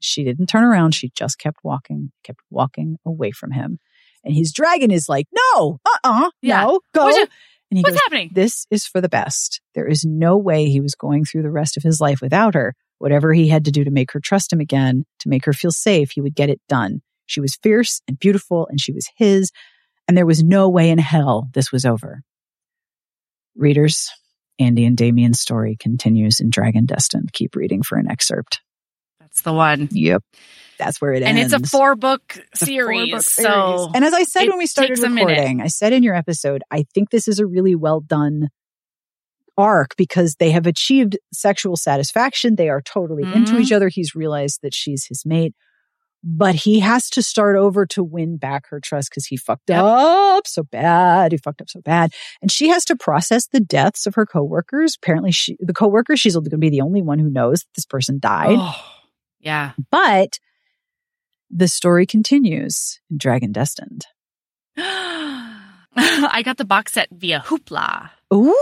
She didn't turn around. She just kept walking, kept walking away from him. And his dragon is like, No, uh uh Yeah. no, go. What's, and he what's goes, happening? This is for the best. There is no way he was going through the rest of his life without her. Whatever he had to do to make her trust him again, to make her feel safe, he would get it done. She was fierce and beautiful, and she was his. And there was no way in hell this was over. Readers, Andy and Damien's story continues in Dragon Destined. Keep reading for an excerpt. That's the one. Yep. That's where it And ends. And it's a four book series. four-book So and as I said when we started takes a minute. recording, I said in your episode, I think this is a really well done arc because they have achieved sexual satisfaction. They are totally into Mhm. each other. He's realized that she's his mate, but he has to start over to win back her trust because he fucked up so bad. He fucked up so bad. And she has to process the deaths of her coworkers. Apparently she, the coworker, she's going to be the only one who knows that this person died. Oh, yeah. But the story continues in Dragon Destined. I got the box set via Hoopla. Ooh,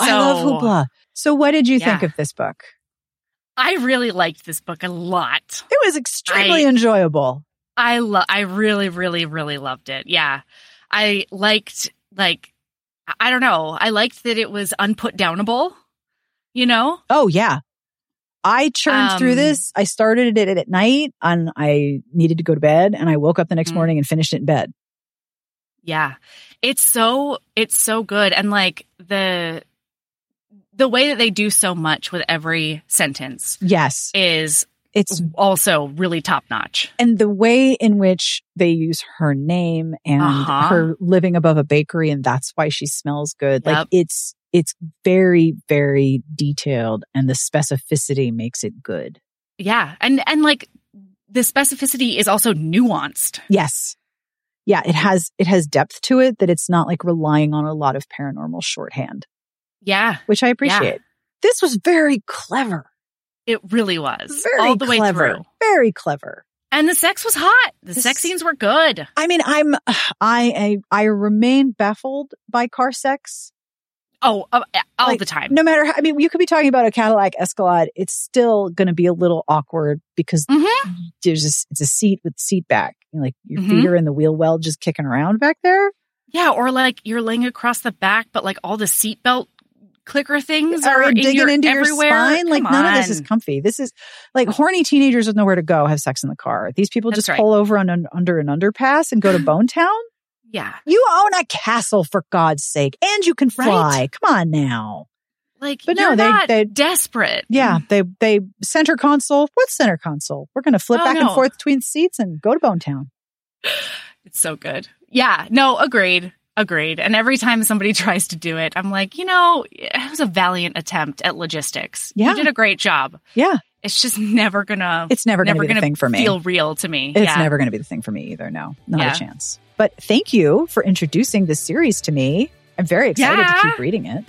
I love Hoopla. So what did you think of this book? I really liked this book a lot. It was extremely I- enjoyable. I love I really really really loved it. Yeah. I liked like I don't know. I liked that it was unput downable. You know? Oh yeah. I churned through Um, this. I started it at night and I needed to go to bed and I woke up the next Mm. morning and finished it in bed. Yeah. It's so it's so good and like the the way that they do so much with every sentence Yes. is It's also really top notch. and the way in which they use her name and Uh-huh. her living above a bakery and that's why she smells good. Like it's it's very very detailed and the specificity makes it good. Yeah. And and like the specificity is also nuanced. Yes. Yeah, it has it has depth to it that it's not like relying on a lot of paranormal shorthand, Yeah. which I appreciate. This was very clever. It really was. Very all the way clever. through. Very clever. And the sex was hot. The This- sex scenes were good. I mean, I'm I I, I remain baffled by car sex. Oh, uh, all Like, the time. No matter how, I mean, you could be talking about a Cadillac Escalade. It's still going to be a little awkward because Mhm. there's a, it's a seat with seat back. You know, like your Mhm. feet are in the wheel well, just kicking around back there. Yeah, or like you're laying across the back, but like all the seatbelt clicker things are in digging your, into everywhere. your spine. Like Come none of this is comfy. This is like horny teenagers with nowhere to go have sex in the car. These people That's just right. pull over on an, under an underpass and go to Bone Town. Yeah, You own a castle for God's sake, and you can fly. Right. Come on now. like But you're no, they- they- desperate. Yeah, they they center console. What center console? We're going to flip Oh, back and forth between seats and go to Bone Town. It's so good. Yeah, no, agreed. Agreed. And every time somebody tries to do it, I'm like, you know, it was a valiant attempt at logistics. Yeah. You did a great job. Yeah, It's just never gonna it's never going to be the gonna thing for me. feel real to me. It's yeah. never going to be the thing for me either. No, not Yeah. a chance. But thank you for introducing this series to me. I'm very excited Yeah. to keep reading it.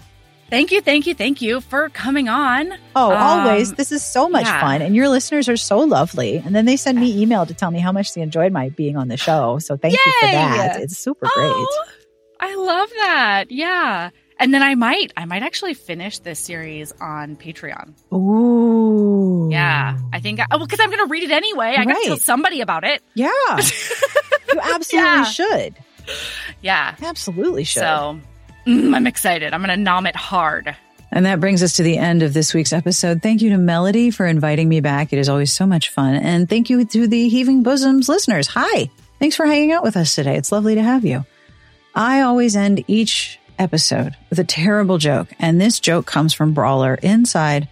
Thank you, thank you, thank you for coming on. Oh, Um, always. This is so much yeah. fun. And your listeners are so lovely. And then they send me email to tell me how much they enjoyed my being on the show. So thank you for that. It's super great. Oh, I love that. Yeah. And then I might, I might actually finish this series on Patreon. Ooh. Yeah. I think, I, well, because I'm going to read it anyway. I got to tell somebody about it. Yeah. you absolutely Yeah. should. Yeah. Absolutely should. So mm, I'm excited. I'm going to nom it hard. And that brings us to the end of this week's episode. Thank you to Melody for inviting me back. It is always so much fun. And thank you to the Heaving Bosoms listeners. Hi. Thanks for hanging out with us today. It's lovely to have you. I always end each episode with a terrible joke. And this joke comes from Brawler inside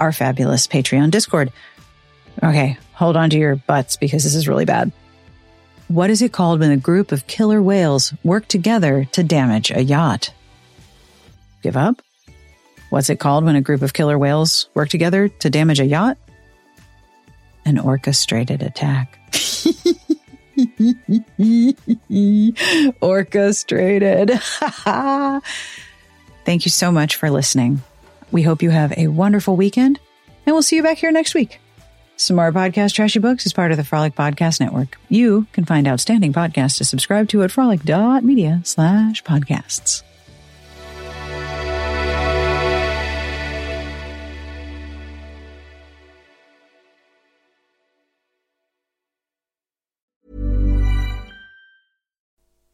our fabulous Patreon Discord. Okay, hold on to your butts because this is really bad. What is it called when a group of killer whales work together to damage a yacht? Give up? What's it called when a group of killer whales work together to damage a yacht? An orchestrated attack. orchestrated. Thank you so much for listening. We hope you have a wonderful weekend, and we'll see you back here next week. Smart Podcast Trashy Books is part of the Frolic Podcast Network. You can find outstanding podcasts to subscribe to at frolic.media slash podcasts.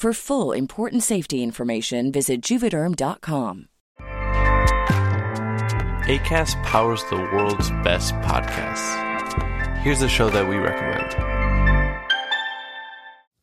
For full important safety information, visit juvederm.com. ACAST powers the world's best podcasts. Here's a show that we recommend.